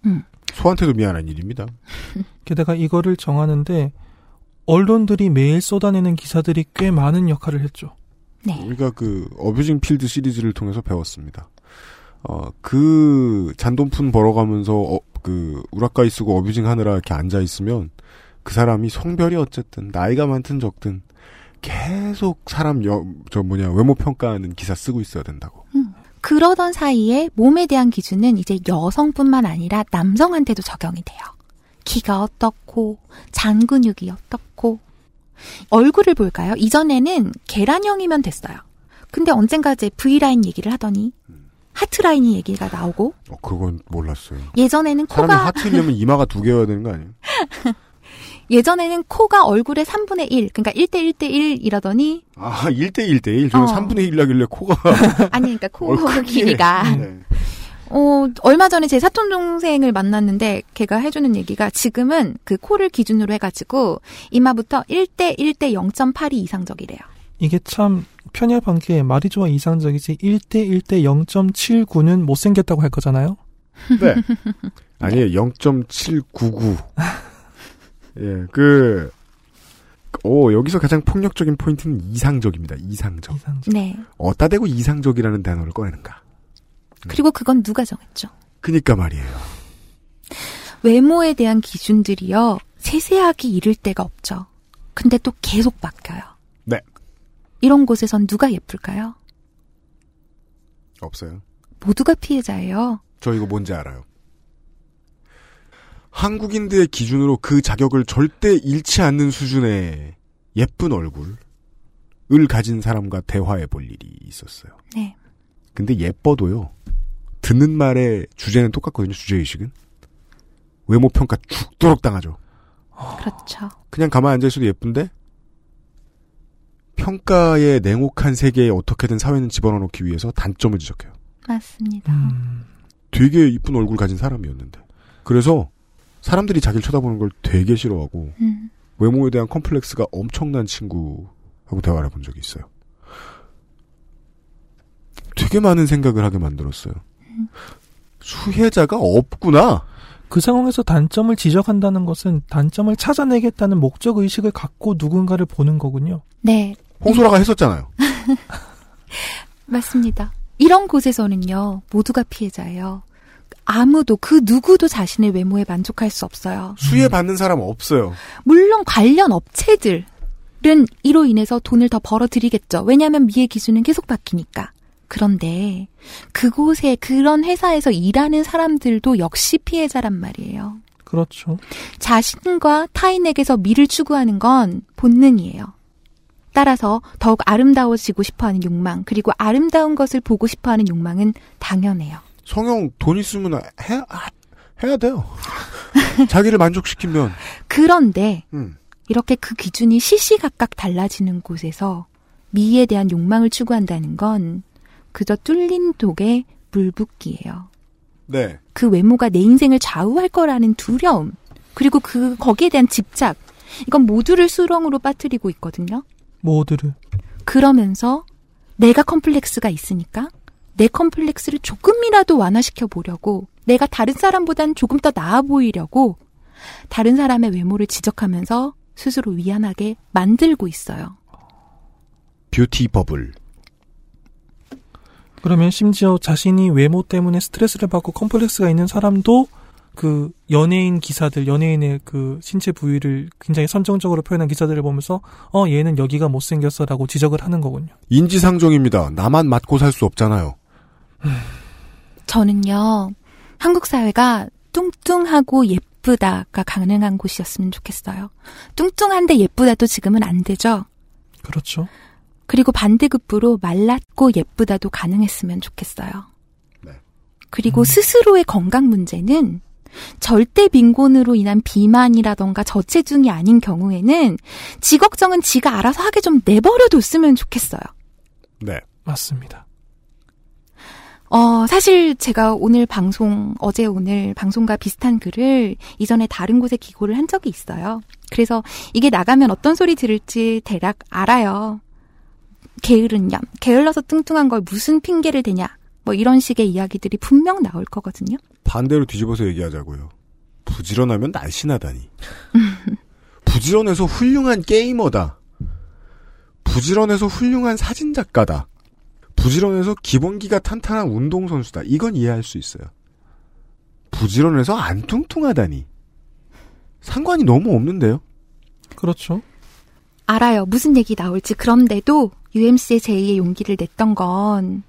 음. 소한테도 미안한 일입니다. <laughs> 게다가 이거를 정하는데 언론들이 매일 쏟아내는 기사들이 꽤 많은 역할을 했죠. 네. 우리가 그 어뷰징 필드 시리즈를 통해서 배웠습니다. 어, 그 잔돈푼 벌어가면서 어, 그 우라카이 쓰고 어뷰징 하느라 이렇게 앉아 있으면 그 사람이 성별이 어쨌든 나이가 많든 적든 계속 사람 여, 저 뭐냐 외모 평가하는 기사 쓰고 있어야 된다고. 그러던 사이에 몸에 대한 기준은 이제 여성뿐만 아니라 남성한테도 적용이 돼요. 키가 어떻고, 장 근육이 어떻고. 얼굴을 볼까요? 이전에는 계란형이면 됐어요. 근데 언젠가 이제 V라인 얘기를 하더니 하트라인이 얘기가 나오고 어, 그건 몰랐어요. 예전에는 사람이 코가 하트려면 이마가 두 개여야 되는 거 아니에요? <laughs> 예전에는 코가 얼굴의 3분의 1, 그러니까 1대 1대 1 이러더니 아, 1대 1대 1. 저는 어. 3분의 1 하길래 코가. <laughs> 아니 그러니까 코 얼굴 길이가 네. 어, 얼마 전에 제 사촌 동생을 만났는데 걔가 해주는 얘기가 지금은 그 코를 기준으로 해가지고 이마부터 1대 1대 0.8이 이상적이래요. 이게 참 편협한 게 말이 좋아 이상적이지 1대 1대 0.79는 못생겼다고 할 거잖아요. <laughs> 네. 아니에요. 0.799. <laughs> 예, 그, 오, 여기서 가장 폭력적인 포인트는 이상적입니다. 이상적. 이상적. 네. 어따 대고 이상적이라는 단어를 꺼내는가. 그리고 그건 누가 정했죠? 그니까 말이에요. 외모에 대한 기준들이요. 세세하게 이를 데가 없죠. 근데 또 계속 바뀌어요. 네. 이런 곳에선 누가 예쁠까요? 없어요. 모두가 피해자예요. 저 이거 뭔지 알아요. 한국인들의 기준으로 그 자격을 절대 잃지 않는 수준의 예쁜 얼굴을 가진 사람과 대화해 볼 일이 있었어요. 네. 근데 예뻐도요. 듣는 말의 주제는 똑같거든요. 주제의식은. 외모 평가 죽도록 당하죠. 그렇죠. 그냥 가만히 앉아 있어도 예쁜데 평가의 냉혹한 세계에 어떻게든 사회는 집어넣기 위해서 단점을 지적해요. 맞습니다. 음, 되게 이쁜 얼굴 가진 사람이었는데. 그래서 사람들이 자기를 쳐다보는 걸 되게 싫어하고 음. 외모에 대한 컴플렉스가 엄청난 친구하고 대화를 해본 적이 있어요. 되게 많은 생각을 하게 만들었어요. 수혜자가 없구나. 그 상황에서 단점을 지적한다는 것은 단점을 찾아내겠다는 목적 의식을 갖고 누군가를 보는 거군요. 네. 홍소라가 했었잖아요. <laughs> 맞습니다. 이런 곳에서는요, 모두가 피해자예요. 아무도, 그 누구도 자신의 외모에 만족할 수 없어요. 수혜 받는 사람 없어요. 물론 관련 업체들은 이로 인해서 돈을 더 벌어들이겠죠. 왜냐하면 미의 기준은 계속 바뀌니까. 그런데 그곳에 그런 회사에서 일하는 사람들도 역시 피해자란 말이에요. 그렇죠. 자신과 타인에게서 미를 추구하는 건 본능이에요. 따라서 더욱 아름다워지고 싶어 하는 욕망, 그리고 아름다운 것을 보고 싶어 하는 욕망은 당연해요. 성형 돈 있으면 해, 하- 해야 돼요. <laughs> 자기를 만족시키면. 그런데 음. 이렇게 그 기준이 시시각각 달라지는 곳에서 미에 대한 욕망을 추구한다는 건 그저 뚫린 독에 물붓기예요. 네. 그 외모가 내 인생을 좌우할 거라는 두려움, 그리고 그 거기에 대한 집착, 이건 모두를 수렁으로 빠뜨리고 있거든요. 모두를. 그러면서 내가 컴플렉스가 있으니까 내 컴플렉스를 조금이라도 완화시켜 보려고 내가 다른 사람보단 조금 더 나아 보이려고 다른 사람의 외모를 지적하면서 스스로 위안하게 만들고 있어요. beauty bubble. 그러면 심지어 자신이 외모 때문에 스트레스를 받고 컴플렉스가 있는 사람도 그 연예인 기사들, 연예인의 그 신체 부위를 굉장히 선정적으로 표현한 기사들을 보면서 어 얘는 여기가 못생겼어라고 지적을 하는 거군요. 인지상정입니다. 나만 맞고 살 수 없잖아요. <sighs> 저는요, 한국 사회가 뚱뚱하고 예쁘다가 가능한 곳이었으면 좋겠어요. 뚱뚱한데 예쁘다도 지금은 안 되죠. 그렇죠. 그리고 반대급부로 말랐고 예쁘다도 가능했으면 좋겠어요. 네. 그리고 스스로의 건강 문제는 절대 빈곤으로 인한 비만이라던가 저체중이 아닌 경우에는 지 걱정은 지가 알아서 하게 좀 내버려 뒀으면 좋겠어요. 네. 맞습니다. 어, 사실 제가 오늘 방송, 어제 오늘 방송과 비슷한 글을 이전에 다른 곳에 기고를 한 적이 있어요. 그래서 이게 나가면 어떤 소리 들을지 대략 알아요. 게으른 년, 게을러서 뚱뚱한 걸 무슨 핑계를 대냐. 뭐 이런 식의 이야기들이 분명 나올 거거든요. 반대로 뒤집어서 얘기하자고요. 부지런하면 날씬하다니. <laughs> 부지런해서 훌륭한 게이머다. 부지런해서 훌륭한 사진작가다. 부지런해서 기본기가 탄탄한 운동선수다. 이건 이해할 수 있어요. 부지런해서 안 뚱뚱하다니. 상관이 너무 없는데요? 그렇죠. 알아요. 무슨 얘기 나올지. 그런데도 UMC의 제2의 용기를 냈던 건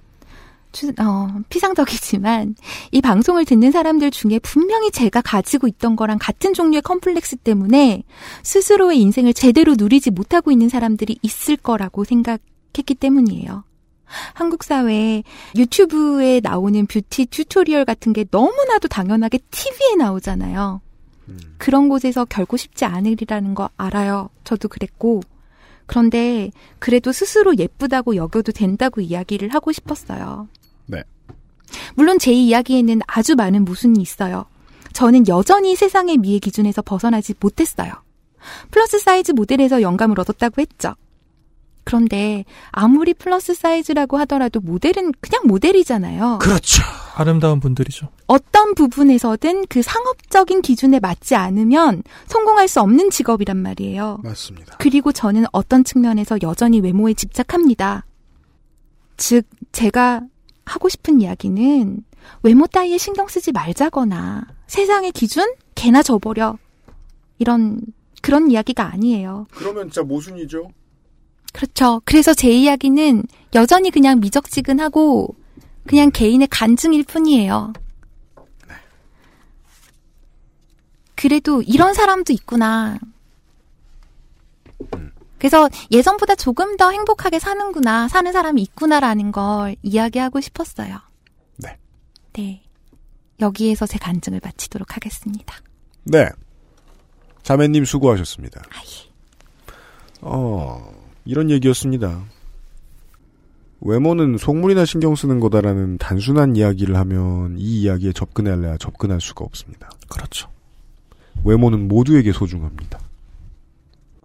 추- 어, 피상적이지만 이 방송을 듣는 사람들 중에 분명히 제가 가지고 있던 거랑 같은 종류의 컴플렉스 때문에 스스로의 인생을 제대로 누리지 못하고 있는 사람들이 있을 거라고 생각했기 때문이에요. 한국 사회에 유튜브에 나오는 beauty tutorial 같은 게 너무나도 당연하게 TV에 나오잖아요. 그런 곳에서 결코 쉽지 않으리라는 거 알아요. 저도 그랬고. 그런데 그래도 스스로 예쁘다고 여겨도 된다고 이야기를 하고 싶었어요. 네. 물론 제 이야기에는 아주 많은 모순이 있어요. 저는 여전히 세상의 미의 기준에서 벗어나지 못했어요. 플러스 사이즈 모델에서 영감을 얻었다고 했죠. 그런데 아무리 플러스 사이즈라고 하더라도 모델은 그냥 모델이잖아요. 그렇죠. 아름다운 분들이죠. 어떤 부분에서든 그 상업적인 기준에 맞지 않으면 성공할 수 없는 직업이란 말이에요. 맞습니다. 그리고 저는 어떤 측면에서 여전히 외모에 집착합니다. 즉, 제가 하고 싶은 이야기는 외모 따위에 신경 쓰지 말자거나 세상의 기준? 개나 줘버려. 이런, 그런 이야기가 아니에요. 그러면 진짜 모순이죠. 그렇죠. 그래서 제 이야기는 여전히 그냥 미적지근하고 그냥 개인의 간증일 뿐이에요. 그래도 이런 사람도 있구나. 그래서 예전보다 조금 더 행복하게 사는구나, 사는 사람이 있구나라는 걸 이야기하고 싶었어요. 네. 네. 여기에서 제 간증을 마치도록 하겠습니다. 네. 자매님 수고하셨습니다. 아, 예. 어, 이런 얘기였습니다. 외모는 속물이나 신경 쓰는 거다라는 단순한 이야기를 하면 이 이야기에 접근할래야 접근할 수가 없습니다. 그렇죠. 외모는 모두에게 소중합니다.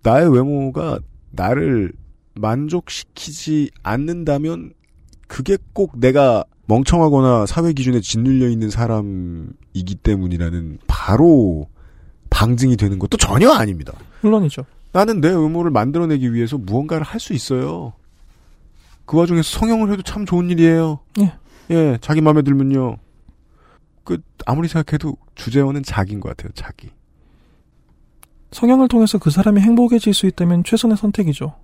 나의 외모가 나를 만족시키지 않는다면 그게 꼭 내가 멍청하거나 사회 기준에 짓눌려 있는 사람이기 때문이라는 바로 방증이 되는 것도 전혀 아닙니다. 물론이죠. 나는 내 외모를 만들어내기 위해서 무언가를 할 수 있어요. 그 와중에서 성형을 해도 참 좋은 일이에요. 예. 예, 자기 마음에 들면요. 그, 아무리 생각해도 주제어는 자기인 것 같아요, 자기. 성형을 통해서 그 사람이 행복해질 수 있다면 최선의 선택이죠.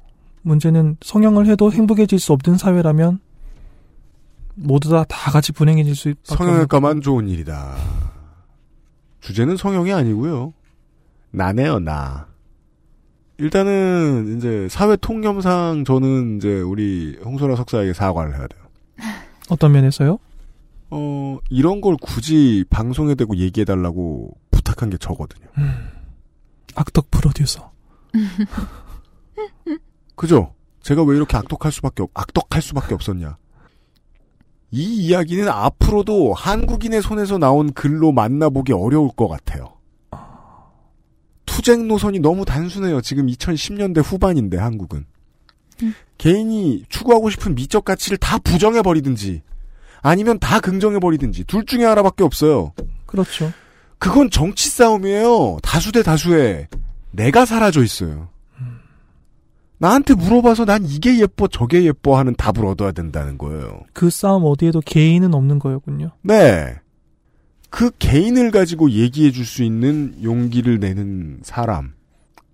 문제는 성형을 해도 행복해질 수 없는 사회라면 모두 다 다 같이 불행해질 수 있. 성형외과만 좋은 일이다. 주제는 성형이 아니고요. 나네요, 나. 일단은 이제 사회 통념상 저는 이제 우리 홍소라 석사에게 사과를 해야 돼요. 어떤 면에서요? 어, 이런 걸 굳이 방송에 대고 얘기해 달라고 부탁한 게 저거든요. 악덕 프로듀서. <laughs> 그죠? 제가 왜 이렇게 악독할 수밖에 없, 악독할 수밖에 없었냐? 이 이야기는 앞으로도 한국인의 손에서 나온 글로 만나보기 어려울 것 같아요. 투쟁 노선이 너무 단순해요. 지금 2010년대 후반인데 한국은. 음. 개인이 추구하고 싶은 미적 가치를 다 부정해버리든지 아니면 다 긍정해버리든지 둘 중에 하나밖에 없어요. 그렇죠. 그건 정치 싸움이에요. 다수 대 다수의. 내가 사라져 있어요. 나한테 물어봐서 난 이게 예뻐 저게 예뻐 하는 답을 얻어야 된다는 거예요. 그 싸움 어디에도 개인은 없는 거였군요. 네. 그 개인을 가지고 얘기해 줄 수 있는 용기를 내는 사람.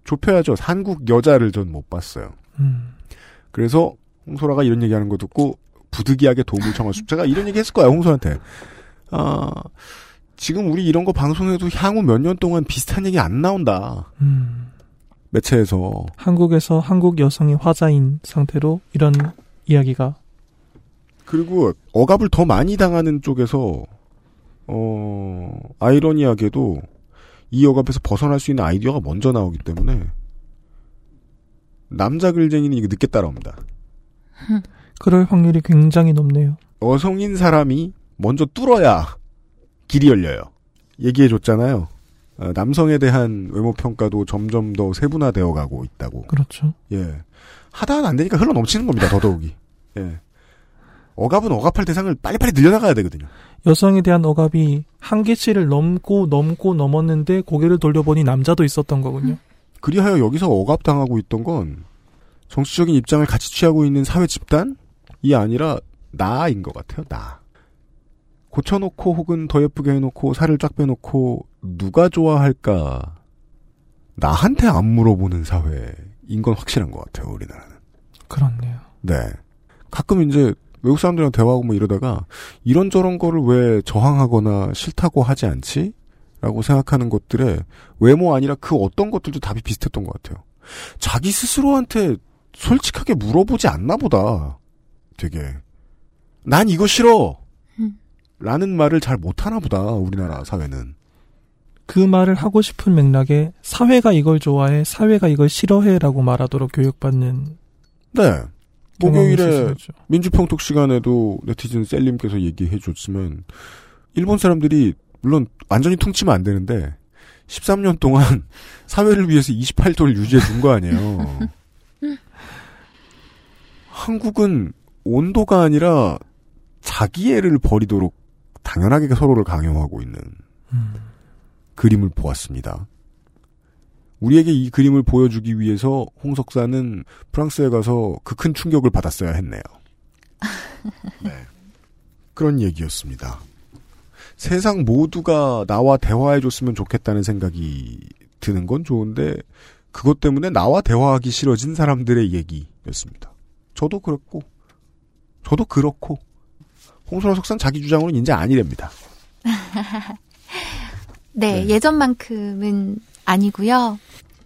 좁혀야죠. 한국 여자를 전 못 봤어요. 음. 그래서 홍소라가 이런 얘기하는 거 듣고 부득이하게 도움을 청할 수. 제가 이런 얘기 했을 거야, 홍소한테. 아, 지금 우리 이런 거 방송해도 향후 몇 년 동안 비슷한 얘기 안 나온다. 음. 매체에서. 한국에서 한국 여성이 화자인 상태로 이런 이야기가 그리고 억압을 더 많이 당하는 쪽에서 어 아이러니하게도 이 억압에서 벗어날 수 있는 아이디어가 먼저 나오기 때문에 남자 글쟁이는 이게 늦게 따라옵니다. <laughs> 그럴 확률이 굉장히 높네요. 여성인 사람이 먼저 뚫어야 길이 열려요. 얘기해 줬잖아요. 어, 남성에 대한 외모 평가도 점점 더 세분화되어 가고 있다고. 그렇죠. 예. 하다는 안 되니까 흘러 넘치는 겁니다. 더더욱이. 예. 억압은 억압할 대상을 빨리빨리 늘려나가야 되거든요. 여성에 대한 억압이 한계치를 넘고 넘고 넘었는데 고개를 돌려보니 남자도 있었던 거군요. 그리하여 여기서 억압당하고 있던 건 정치적인 입장을 같이 취하고 있는 사회 집단이 아니라 나인 것 같아요. 나. 고쳐놓고 혹은 더 예쁘게 해놓고 살을 쫙 빼놓고 누가 좋아할까 나한테 안 물어보는 사회인 건 확실한 것 같아요. 우리나라는. 그렇네요. 네. 가끔 이제 외국 사람들이랑 대화하고 뭐 이러다가 이런저런 거를 왜 저항하거나 싫다고 하지 않지? 라고 생각하는 것들에 외모 아니라 그 어떤 것들도 답이 비슷했던 것 같아요. 자기 스스로한테 솔직하게 물어보지 않나 보다. 되게. 난 이거 싫어! 음. 라는 말을 잘 못하나 보다, 우리나라 사회는. 그 말을 하고 싶은 맥락에 사회가 이걸 좋아해, 사회가 이걸 싫어해라고 말하도록 교육받는 네. 목요일에. 민주평톡 시간에도 네티즌 셀님께서 얘기해 줬지만 일본 사람들이 물론 완전히 퉁치면 안 되는데 13년 동안 <laughs> 사회를 위해서 28도를 유지해 준 거 아니에요. <laughs> 한국은 온도가 아니라 자기애를 버리도록 당연하게 서로를 강요하고 있는 그림을 보았습니다. 우리에게 이 그림을 보여주기 위해서 홍석사는 프랑스에 가서 그 큰 충격을 받았어야 했네요. <laughs> 네. 그런 얘기였습니다. 세상 모두가 나와 대화해줬으면 좋겠다는 생각이 드는 건 좋은데 그것 때문에 나와 대화하기 싫어진 사람들의 얘기였습니다. 저도 그렇고 저도 그렇고 홍소라 석산 자기 주장으로는 이제 아니랍니다. <laughs> 네, 예전만큼은 아니고요.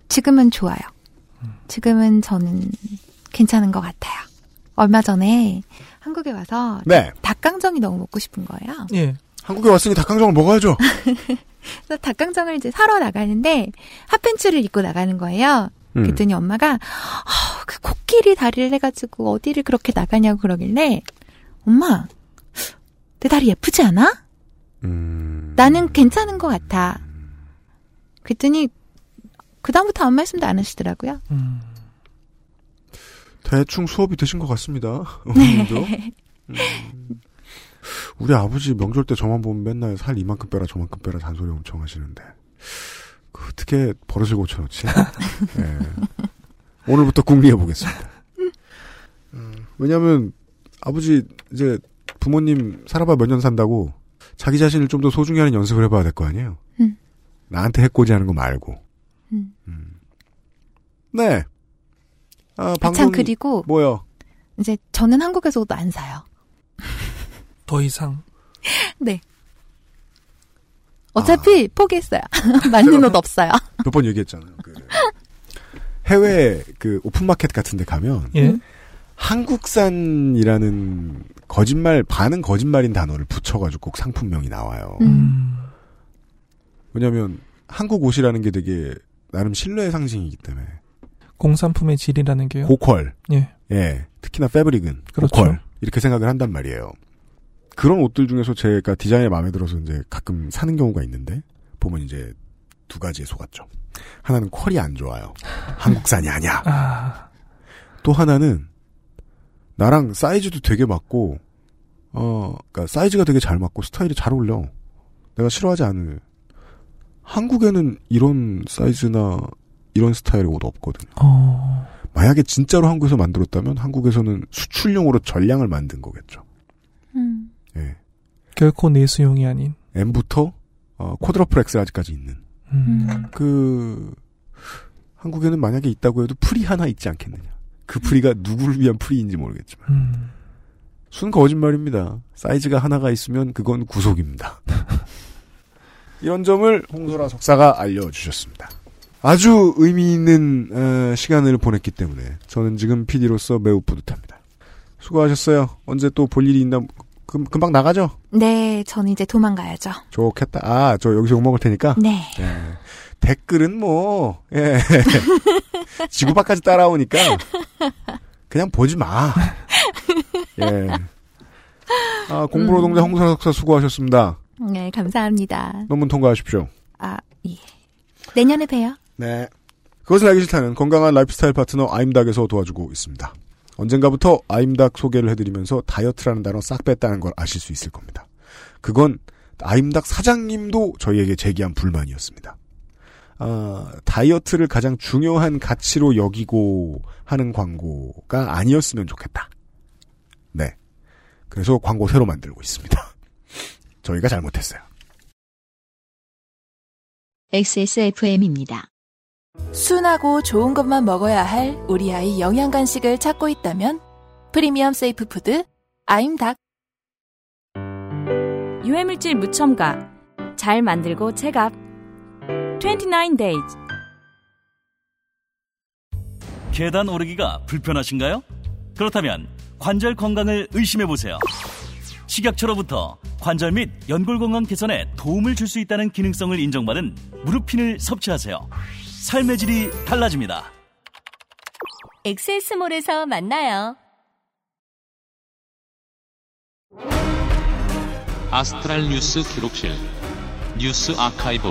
지금은 좋아요. 지금은 저는 괜찮은 것 같아요. 얼마 전에 한국에 와서 네. 닭강정이 너무 먹고 싶은 거예요. 예. 한국에 왔으니 닭강정을 먹어야죠. <laughs> 그래서 닭강정을 이제 사러 나가는데 핫팬츠를 입고 나가는 거예요. 음. 그랬더니 엄마가 어, 그 코끼리 다리를 해가지고 어디를 그렇게 나가냐고 그러길래 엄마 내 다리 예쁘지 않아? 음. 나는 괜찮은 것 같아. 그랬더니 그 다음부터 아무 말씀도 안 하시더라고요. 음. 대충 수업이 되신 것 같습니다. <laughs> 어머님도. 음. 우리 아버지 명절 때 저만 보면 맨날 살 이만큼 빼라 저만큼 빼라 잔소리 엄청 하시는데 그 어떻게 버릇을 고쳐놓지? <laughs> 예. 오늘부터 궁리해 보겠습니다. 음, 왜냐하면 아버지 이제 부모님 살아봐 몇 년 산다고 자기 자신을 좀 더 소중히 하는 연습을 해봐야 될 거 아니에요. 음. 나한테 해코지 하는 거 말고. 음. 네. 아, 아, 방송 참 그리고 뭐요? 이제 저는 한국에서 옷안 사요. 더 이상 <laughs> 네. 어차피 포기했어요. <laughs> 맞는 옷 없어요. <laughs> 몇 번 얘기했잖아요. 그 해외 그 오픈마켓 같은 데 가면 예. 한국산이라는 거짓말 반은 거짓말인 단어를 붙여가지고 꼭 상품명이 나와요. 음. 왜냐하면 한국 옷이라는 게 되게 나름 신뢰의 상징이기 때문에 공산품의 질이라는 게요. 고퀄 예. 예 특히나 패브릭은 그렇죠. 고퀄 이렇게 생각을 한단 말이에요. 그런 옷들 중에서 제가 디자인에 마음에 들어서 이제 가끔 사는 경우가 있는데 보면 이제 두 가지에 속았죠. 하나는 퀄이 안 좋아요. 한국산이 아니야. 아, 또 하나는 나랑 사이즈도 되게 맞고 어, 그니까 사이즈가 되게 잘 맞고 스타일이 잘 어울려. 내가 싫어하지 않을. 한국에는 이런 사이즈나 이런 스타일의 옷 없거든요. 어, 만약에 진짜로 한국에서 만들었다면 한국에서는 수출용으로 전량을 만든 거겠죠. 음. 예. 결코 내수용이 아닌. M부터 어, 쿼드러플 X까지 있는. 음. 그 한국에는 만약에 있다고 해도 풀이 하나 있지 않겠느냐. 그 풀이가 누구를 위한 풀이인지 모르겠지만. 음. 순 거짓말입니다. 사이즈가 하나가 있으면 그건 구속입니다. <laughs> 이런 점을 홍소라 석사가 알려주셨습니다. 아주 의미 있는 어, 시간을 보냈기 때문에 저는 지금 PD로서 매우 뿌듯합니다. 수고하셨어요. 언제 또 볼 일이 있나 금, 금방 나가죠? 네, 저는 이제 도망가야죠. 좋겠다. 아, 저 여기서 욕 먹을 테니까. 네. 예. 댓글은 뭐, 예. <laughs> 지구 밖까지 따라오니까, 그냥 보지 마. 예. 아, 공부노동자 홍선화 석사 수고하셨습니다. 네, 감사합니다. 논문 통과하십시오. 아, 예. 내년에 봬요. 네. 그것을 알기 싫다는 건강한 라이프스타일 파트너 아임닥에서 도와주고 있습니다. 언젠가부터 아임닥 소개를 해드리면서 다이어트라는 단어 싹 뺐다는 걸 아실 수 있을 겁니다. 그건 아임닥 사장님도 저희에게 제기한 불만이었습니다. 아, 다이어트를 가장 중요한 가치로 여기고 하는 광고가 아니었으면 좋겠다. 네. 그래서 광고 새로 만들고 있습니다. <laughs> 저희가 잘못했어요. XSFM입니다. 순하고 좋은 것만 먹어야 할 우리 아이 영양 간식을 찾고 있다면 프리미엄 safe food 아임닭 유해물질 무첨가. 잘 만들고 제값. 29 days. 계단 오르기가 불편하신가요? 그렇다면 관절 건강을 의심해 보세요. 식약처로부터 관절 및 연골 건강 개선에 도움을 줄 수 있다는 기능성을 인정받은 무릎핀을 섭취하세요. 삶의 질이 달라집니다. 엑세스몰에서 만나요. 아스트랄 뉴스 기록실 뉴스 아카이브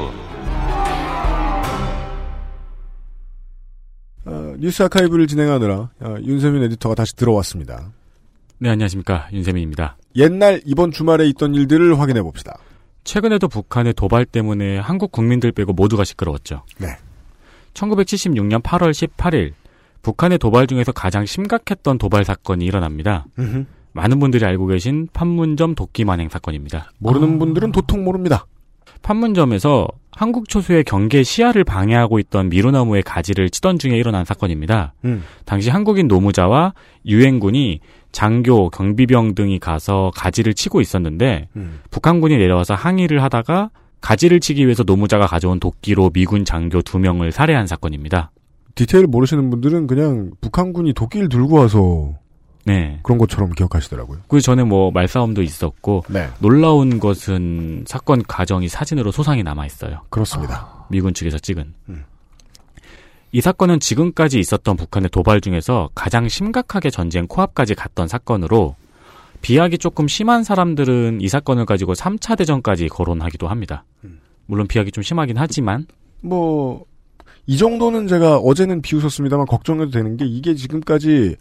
어, 뉴스 아카이브를 진행하느라 어, 윤세민 에디터가 다시 들어왔습니다. 네, 안녕하십니까. 윤세민입니다. 옛날 이번 주말에 있던 일들을 확인해 봅시다. 최근에도 북한의 도발 때문에 한국 국민들 빼고 모두가 시끄러웠죠. 네. 1976년 8월 18일 북한의 도발 중에서 가장 심각했던 도발 사건이 일어납니다. 많은 분들이 알고 계신 판문점 도끼 만행 사건입니다. 모르는 분들은 도통 모릅니다. 판문점에서 한국 초소의 경계 시야를 방해하고 있던 미루나무의 가지를 치던 중에 일어난 사건입니다. 음. 당시 한국인 노무자와 유엔군이 장교, 경비병 등이 가서 가지를 치고 있었는데 음. 북한군이 내려와서 항의를 하다가 가지를 치기 위해서 노무자가 가져온 도끼로 미군 장교 두 명을 살해한 사건입니다. 디테일 모르시는 분들은 그냥 북한군이 도끼를 들고 와서 네. 그런 것처럼 기억하시더라고요. 그 전에 뭐 말싸움도 있었고 네. 놀라운 것은 사건 과정이 사진으로 소상히 남아 있어요. 그렇습니다. 미군 측에서 찍은. 음. 이 사건은 지금까지 있었던 북한의 도발 중에서 가장 심각하게 전쟁 코앞까지 갔던 사건으로 비약이 조금 심한 사람들은 이 사건을 가지고 3차 대전까지 거론하기도 합니다. 음. 물론 비약이 좀 심하긴 하지만 뭐, 이 정도는 제가 어제는 비웃었습니다만 걱정해도 되는 게 이게 지금까지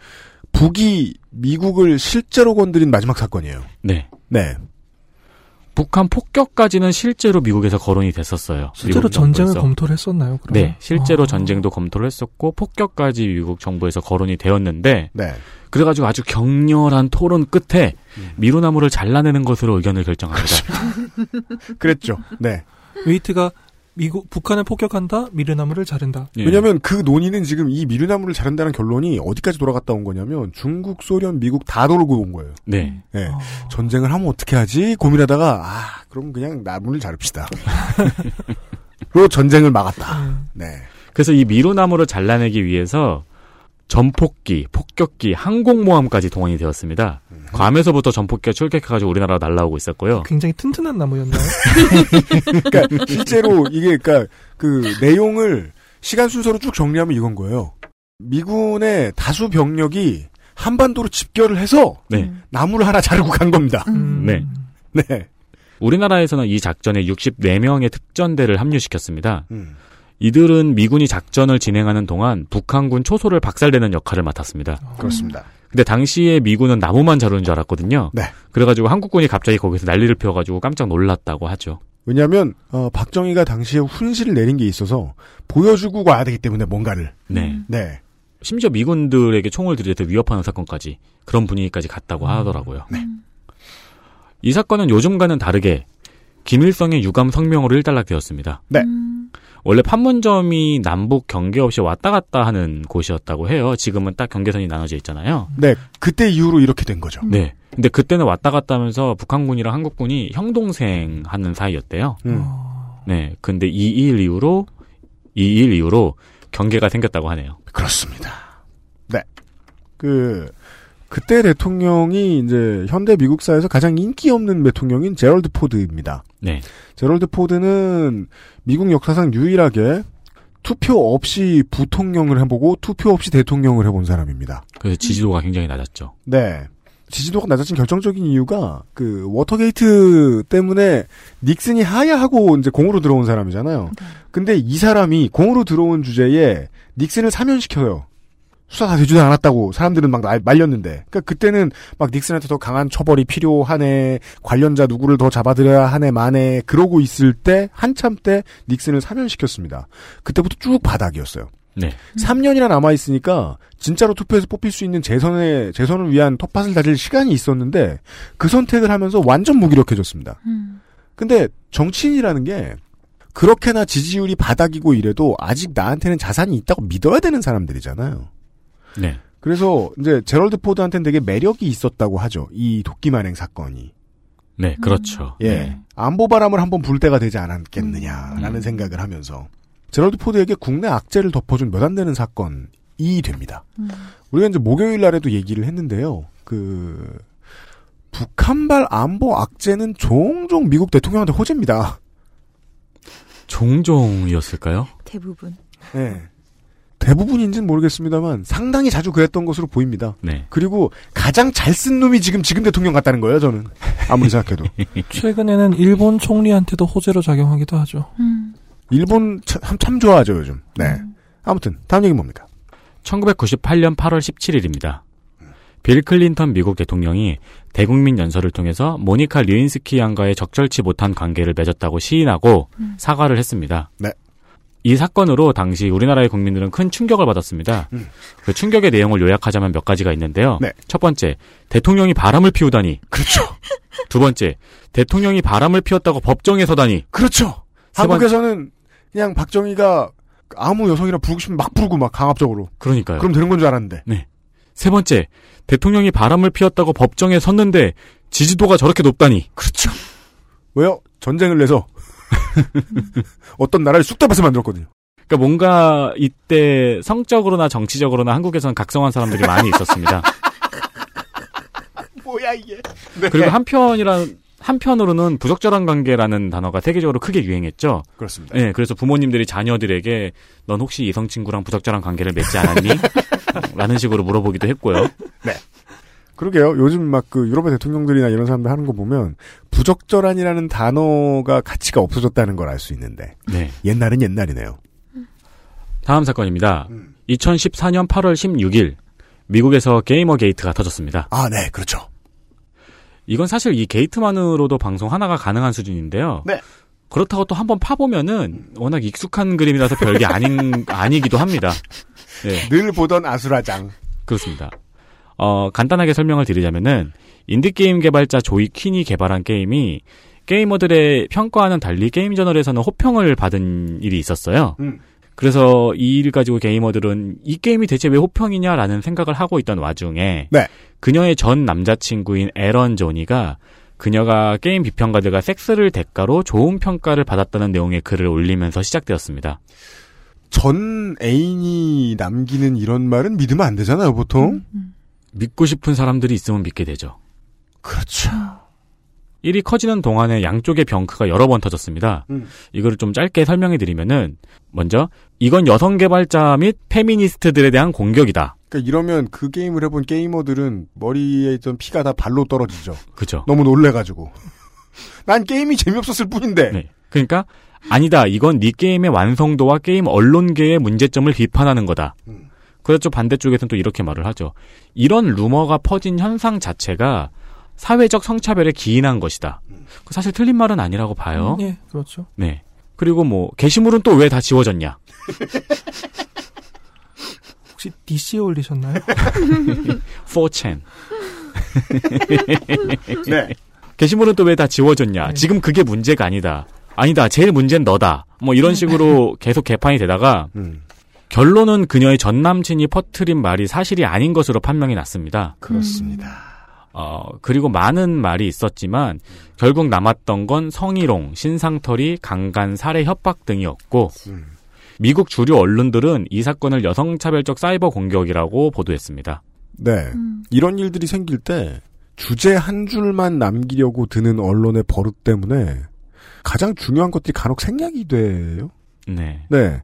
북이 미국을 실제로 건드린 마지막 사건이에요. 네. 네. 북한 폭격까지는 실제로 미국에서 거론이 됐었어요. 실제로 전쟁을 정부에서. 검토를 했었나요? 그러면? 네, 실제로 아. 전쟁도 검토를 했었고 폭격까지 미국 정부에서 거론이 되었는데 네. 그래가지고 아주 격렬한 토론 끝에 미루나무를 잘라내는 것으로 의견을 결정합니다. <laughs> 그랬죠. 네. 웨이트가 미국 북한을 폭격한다, 미르나무를 자른다. 예. 왜냐면 그 논의는 지금 이 미르나무를 자른다는 결론이 어디까지 돌아갔다 온 거냐면 중국, 소련, 미국 다 돌고 온 거예요. 네. 네. 전쟁을 하면 어떻게 하지? 고민하다가 아, 그럼 그냥 나무를 자릅시다. <laughs> 로 전쟁을 막았다. 네. 그래서 이 미루나무를 잘라내기 위해서 전폭기, 폭격기, 항공모함까지 동원이 되었습니다. 괌에서부터 전폭기가 출격해가지고 우리나라로 날라오고 있었고요. 굉장히 튼튼한 나무였나요? <laughs> 그러니까 실제로 이게 그러니까 그 내용을 시간 순서로 쭉 정리하면 이건 거예요. 미군의 다수 병력이 한반도로 집결을 해서 네. 나무를 하나 자르고 간 겁니다. 네. 네. 우리나라에서는 이 작전에 64명의 특전대를 합류시켰습니다. 음. 이들은 미군이 작전을 진행하는 동안 북한군 초소를 박살내는 역할을 맡았습니다. 그렇습니다. 근데 당시에 미군은 나무만 자르는 줄 알았거든요. 네. 그래가지고 한국군이 갑자기 거기서 난리를 피워가지고 깜짝 놀랐다고 하죠. 왜냐하면 어, 박정희가 당시에 훈시를 내린 게 있어서 보여주고 와야 되기 때문에 뭔가를. 네. 네. 심지어 미군들에게 총을 들이대 위협하는 사건까지 그런 분위기까지 갔다고 하더라고요. 이 사건은 요즘과는 다르게 김일성의 유감 성명으로 일단락되었습니다. 네. 원래 판문점이 남북 경계 없이 왔다 갔다 하는 곳이었다고 해요. 지금은 딱 경계선이 나눠져 있잖아요. 네. 그때 이후로 이렇게 된 거죠. 네. 근데 그때는 왔다 갔다 하면서 북한군이랑 한국군이 형동생 하는 사이였대요. 음. 네. 근데 2.1 이후로 2.1 이후로 경계가 생겼다고 하네요. 그렇습니다. 네. 그 그때 대통령이 이제 현대 미국사에서 가장 인기 없는 대통령인 제럴드 포드입니다. 네. 제럴드 포드는 미국 역사상 유일하게 투표 없이 부통령을 해보고 투표 없이 대통령을 해본 사람입니다. 그래서 지지도가 굉장히 낮았죠. 네. 지지도가 낮아진 결정적인 이유가 그 워터게이트 때문에 닉슨이 하야하고 이제 공으로 들어온 사람이잖아요. 근데 이 사람이 공으로 들어온 주제에 닉슨을 사면시켜요. 수사 다 되지도 않았다고 사람들은 막 날- 말렸는데. 그러니까 그때는 막 닉슨한테 더 강한 처벌이 필요하네, 관련자 누구를 더 잡아들여야 하네, 만에 그러고 있을 때 한참 때 닉슨을 사면시켰습니다. 그때부터 쭉 바닥이었어요. 네. 3년이나 남아 있으니까 진짜로 투표해서 뽑힐 수 있는 재선에 재선을 위한 텃밭을 다질 시간이 있었는데 그 선택을 하면서 완전 무기력해졌습니다. 근데 정치인이라는 게 그렇게나 지지율이 바닥이고 이래도 아직 나한테는 자산이 있다고 믿어야 되는 사람들이잖아요. 네. 그래서 이제 제럴드 포드한테는 되게 매력이 있었다고 하죠. 이 도끼만행 사건이. 네, 그렇죠. 예. 네. 안보 바람을 한번 불 때가 되지 않았겠느냐라는 생각을 하면서 제럴드 포드에게 국내 악재를 덮어준 몇 안 되는 사건이 됩니다. 우리가 이제 목요일 날에도 얘기를 했는데요. 그 북한발 안보 악재는 종종 미국 대통령한테 호재입니다. 종종이었을까요? 대부분. 네. 대부분인지는 모르겠습니다만 상당히 자주 그랬던 것으로 보입니다. 네. 그리고 가장 잘 쓴 놈이 지금 지금 대통령 같다는 거예요. 저는 아무리 생각해도 <laughs> 최근에는 일본 총리한테도 호재로 작용하기도 하죠. 일본 참, 참 좋아하죠 요즘. 네. 아무튼 다음 얘기 뭡니까? 1998년 8월 17일입니다. 빌 클린턴 미국 대통령이 대국민 연설을 통해서 모니카 류인스키 양과의 적절치 못한 관계를 맺었다고 시인하고 사과를 했습니다. 네. 이 사건으로 당시 우리나라의 국민들은 큰 충격을 받았습니다. 그 충격의 내용을 요약하자면 몇 가지가 있는데요. 네. 첫 번째, 대통령이 바람을 피우다니. 그렇죠. 두 번째, 대통령이 바람을 피웠다고 법정에 서다니. 그렇죠. 한국에서는 그냥 박정희가 아무 여성이라 부르고 싶으면 막 부르고 막 강압적으로. 그러니까요. 그럼 되는 건 줄 알았는데. 네. 세 번째, 대통령이 바람을 피웠다고 법정에 섰는데 지지도가 저렇게 높다니. 그렇죠. 왜요? 전쟁을 내서 <laughs> 어떤 나라를 쑥대밭을 만들었거든요. 그러니까 뭔가 이때 성적으로나 정치적으로나 한국에서는 각성한 사람들이 많이 있었습니다. <laughs> 뭐야 이게? 그리고 한편이란 한편으로는 부적절한 관계라는 단어가 세계적으로 크게 유행했죠. 그렇습니다. 네, 그래서 부모님들이 자녀들에게 넌 혹시 이성 친구랑 부적절한 관계를 맺지 않았니? <laughs> 라는 식으로 물어보기도 했고요. 네. 그러게요. 요즘 막 그 유럽의 대통령들이나 이런 사람들 하는 거 보면 부적절한이라는 단어가 가치가 없어졌다는 걸 알 수 있는데 네. 옛날은 옛날이네요. 다음 사건입니다. 2014년 8월 16일 미국에서 게이머 게이트가 터졌습니다. 아, 네, 그렇죠. 이건 사실 이 게이트만으로도 방송 하나가 가능한 수준인데요. 네. 그렇다고 또 한번 파보면은 워낙 익숙한 그림이라서 별게 아닌 아니기도 합니다. 네. 늘 보던 아수라장. 그렇습니다. 어, 간단하게 설명을 드리자면은 인디게임 개발자 조이 퀸이 개발한 게임이 게이머들의 평가와는 달리 게임 저널에서는 호평을 받은 일이 있었어요. 음. 그래서 이 일을 가지고 게이머들은 이 게임이 대체 왜 호평이냐라는 생각을 하고 있던 와중에 네. 그녀의 전 남자친구인 에런 조니가 그녀가 게임 비평가들과 섹스를 대가로 좋은 평가를 받았다는 내용의 글을 올리면서 시작되었습니다. 전 애인이 남기는 이런 말은 믿으면 안 되잖아요, 보통. 믿고 싶은 사람들이 있으면 믿게 되죠. 그렇죠. 일이 커지는 동안에 양쪽의 병크가 여러 번 터졌습니다. 음. 이거를 좀 짧게 설명해 드리면은 먼저 이건 여성 개발자 및 페미니스트들에 대한 공격이다. 그러니까 이러면 그 게임을 해본 게이머들은 머리에 있던 피가 다 발로 떨어지죠. 그죠. 너무 놀래가지고. <laughs> 난 게임이 재미없었을 뿐인데. 네. 그러니까 아니다. 이건 네 게임의 완성도와 게임 언론계의 문제점을 비판하는 거다. 음. 그렇죠. 반대쪽에서는 또 이렇게 말을 하죠. 이런 루머가 퍼진 현상 자체가 사회적 성차별에 기인한 것이다. 그 사실 틀린 말은 아니라고 봐요. 예, 그렇죠. 네. 그리고 뭐 게시물은 또 왜 다 지워졌냐? <laughs> 혹시 DC에 올리셨나요? <laughs> 4chan. <laughs> 네. 게시물은 또 왜 다 지워졌냐? 지금 그게 문제가 아니다. 아니다. 제일 문제는 너다. 뭐 이런 식으로 계속 개판이 되다가 음. 결론은 그녀의 전 남친이 퍼트린 말이 사실이 아닌 것으로 판명이 났습니다. 그렇습니다. 어, 그리고 많은 말이 있었지만 결국 남았던 건 성희롱, 신상털이, 강간, 살해 협박 등이었고 음. 미국 주류 언론들은 이 사건을 여성차별적 사이버 공격이라고 보도했습니다. 네. 이런 일들이 생길 때 주제 한 줄만 남기려고 드는 언론의 버릇 때문에 가장 중요한 것들이 간혹 생략이 돼요. 네. 네.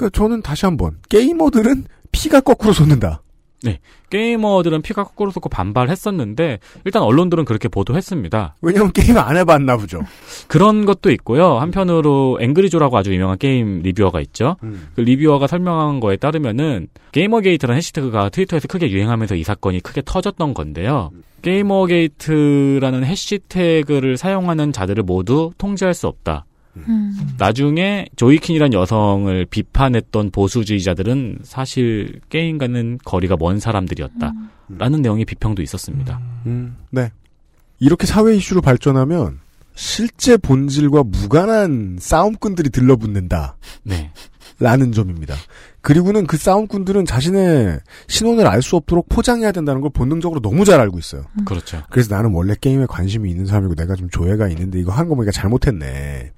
그러니까 저는 다시 한번 게이머들은 피가 거꾸로 솟는다. 네. 게이머들은 피가 거꾸로 솟고 반발했었는데 일단 언론들은 그렇게 보도했습니다. 왜냐면 게임 안 해봤나 보죠. 그런 것도 있고요. 한편으로 앵그리조라고 아주 유명한 게임 reviewer가 있죠. 음. 그 reviewer가 설명한 거에 따르면은 게이머게이트라는 해시태그가 트위터에서 크게 유행하면서 이 사건이 크게 터졌던 건데요. 게이머게이트라는 해시태그를 사용하는 자들을 모두 통제할 수 없다. 나중에 조이 퀸이라는 여성을 비판했던 보수주의자들은 사실 게임과는 거리가 먼 사람들이었다. 라는 내용의 비평도 있었습니다. 음, 네. 이렇게 사회 이슈로 발전하면 실제 본질과 무관한 싸움꾼들이 들러붙는다. 네. 라는 점입니다. 그리고는 그 싸움꾼들은 자신의 신원을 알 수 없도록 포장해야 된다는 걸 본능적으로 너무 잘 알고 있어요. 그렇죠. 그래서 나는 원래 게임에 관심이 있는 사람이고 내가 좀 조예가 있는데 이거 하는 거 보니까 잘못했네.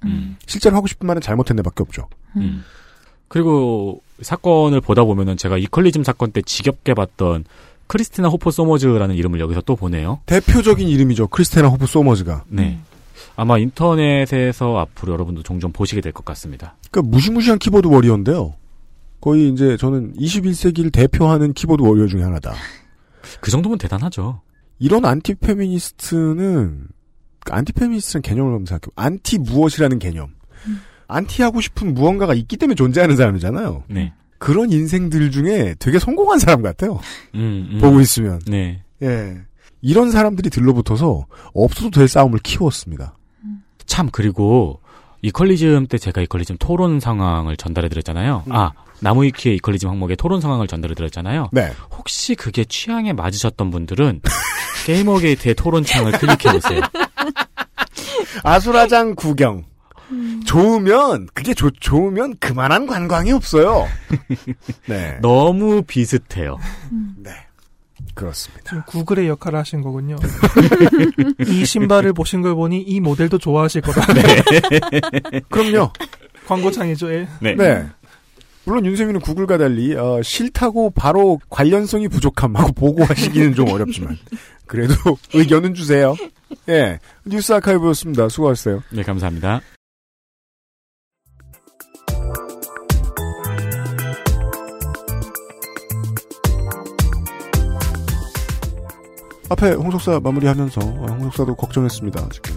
실제로 하고 싶은 말은 잘못했네밖에 없죠. 음. 그리고 사건을 보다 보면은 제가 이퀄리즘 사건 때 지겹게 봤던 크리스티나 호퍼 소머즈라는 이름을 여기서 또 보네요. 대표적인 이름이죠. 크리스테나 호프 소머즈가. 네. 아마 인터넷에서 앞으로 여러분도 종종 보시게 될 것 같습니다. 그러니까 무시무시한 keyboard warrior인데요. 거의 이제 저는 21세기를 대표하는 keyboard warrior 중에 하나다. 그 정도면 대단하죠. 이런 안티페미니스트는 안티페미니스트는 개념을 한번 생각해. 안티 무엇이라는 개념. 안티하고 싶은 무언가가 있기 때문에 존재하는 사람이잖아요. 네. 그런 인생들 중에 되게 성공한 사람 같아요. 음, 음. 보고 있으면. 네. 예. 이런 사람들이 들러붙어서 없어도 될 싸움을 키웠습니다. 참 그리고 이퀄리즘 때 제가 이퀄리즘 토론 상황을 전달해 드렸잖아요. 아 나무위키의 이퀄리즘 항목에 토론 상황을 전달해 드렸잖아요. 네. 혹시 그게 취향에 맞으셨던 분들은 <laughs> 게이머 게이트의 토론창을 클릭해 보세요. <laughs> 아수라장 구경. 좋으면 그게 좋, 좋으면 그만한 관광이 없어요. <laughs> 네. 너무 비슷해요. 네. 그렇습니다. 지금 구글의 역할을 하신 거군요. <laughs> 이 신발을 보신 걸 보니 이 모델도 좋아하실 거다. <laughs> 그럼요. 광고창이죠. 예. 네. 네. 물론 윤세민은 구글과 달리 어, 싫다고 바로 관련성이 부족함하고 보고하시기는 좀 어렵지만 그래도 의견은 주세요. 예, 뉴스 아카이브였습니다. 수고하셨어요. 네, 감사합니다. 앞에 홍석사 마무리하면서 어, 홍석사도 걱정했습니다. 지금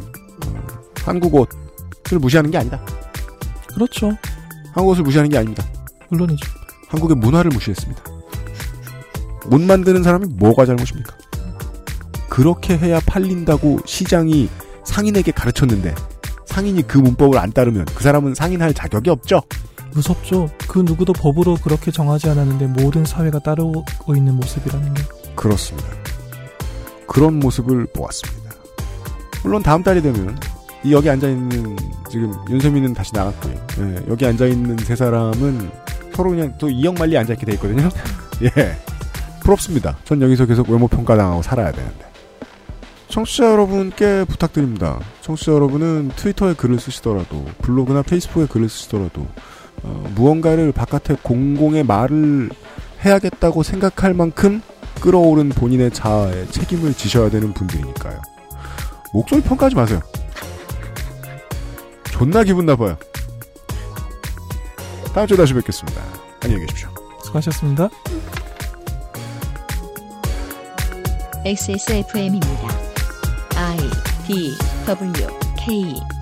어, 한국어를 무시하는 게 아니다. 그렇죠. 한국어를 무시하는 게 아닙니다. 물론이죠. 한국의 문화를 무시했습니다. 못 만드는 사람이 뭐가 잘못입니까? 그렇게 해야 팔린다고 시장이 상인에게 가르쳤는데 상인이 그 문법을 안 따르면 그 사람은 상인할 자격이 없죠. 무섭죠. 그 누구도 법으로 그렇게 정하지 않았는데 모든 사회가 따르고 있는 모습이라는 게. 그렇습니다. 그런 모습을 보았습니다. 물론 다음 달이 되면 이 여기 앉아 있는 지금 윤세민은 다시 나갔고요. 예, 여기 앉아 있는 세 사람은 서로 그냥 또 이영만리 앉아 있게 돼 있거든요. <laughs> 예, 부럽습니다. 전 여기서 계속 외모 평가 당하고 살아야 되는데. 청취자 여러분께 부탁드립니다. 청취자 여러분은 트위터에 글을 쓰시더라도 블로그나 페이스북에 글을 쓰시더라도 어, 무언가를 바깥에 공공의 말을 해야겠다고 생각할 만큼 끌어오른 본인의 자아에 책임을 지셔야 되는 분들이니까요. 목소리 평가하지 마세요. 존나 기분 나빠요. 다음 주에 다시 뵙겠습니다. 안녕히 계십시오. 수고하셨습니다. XSFM입니다. I D W K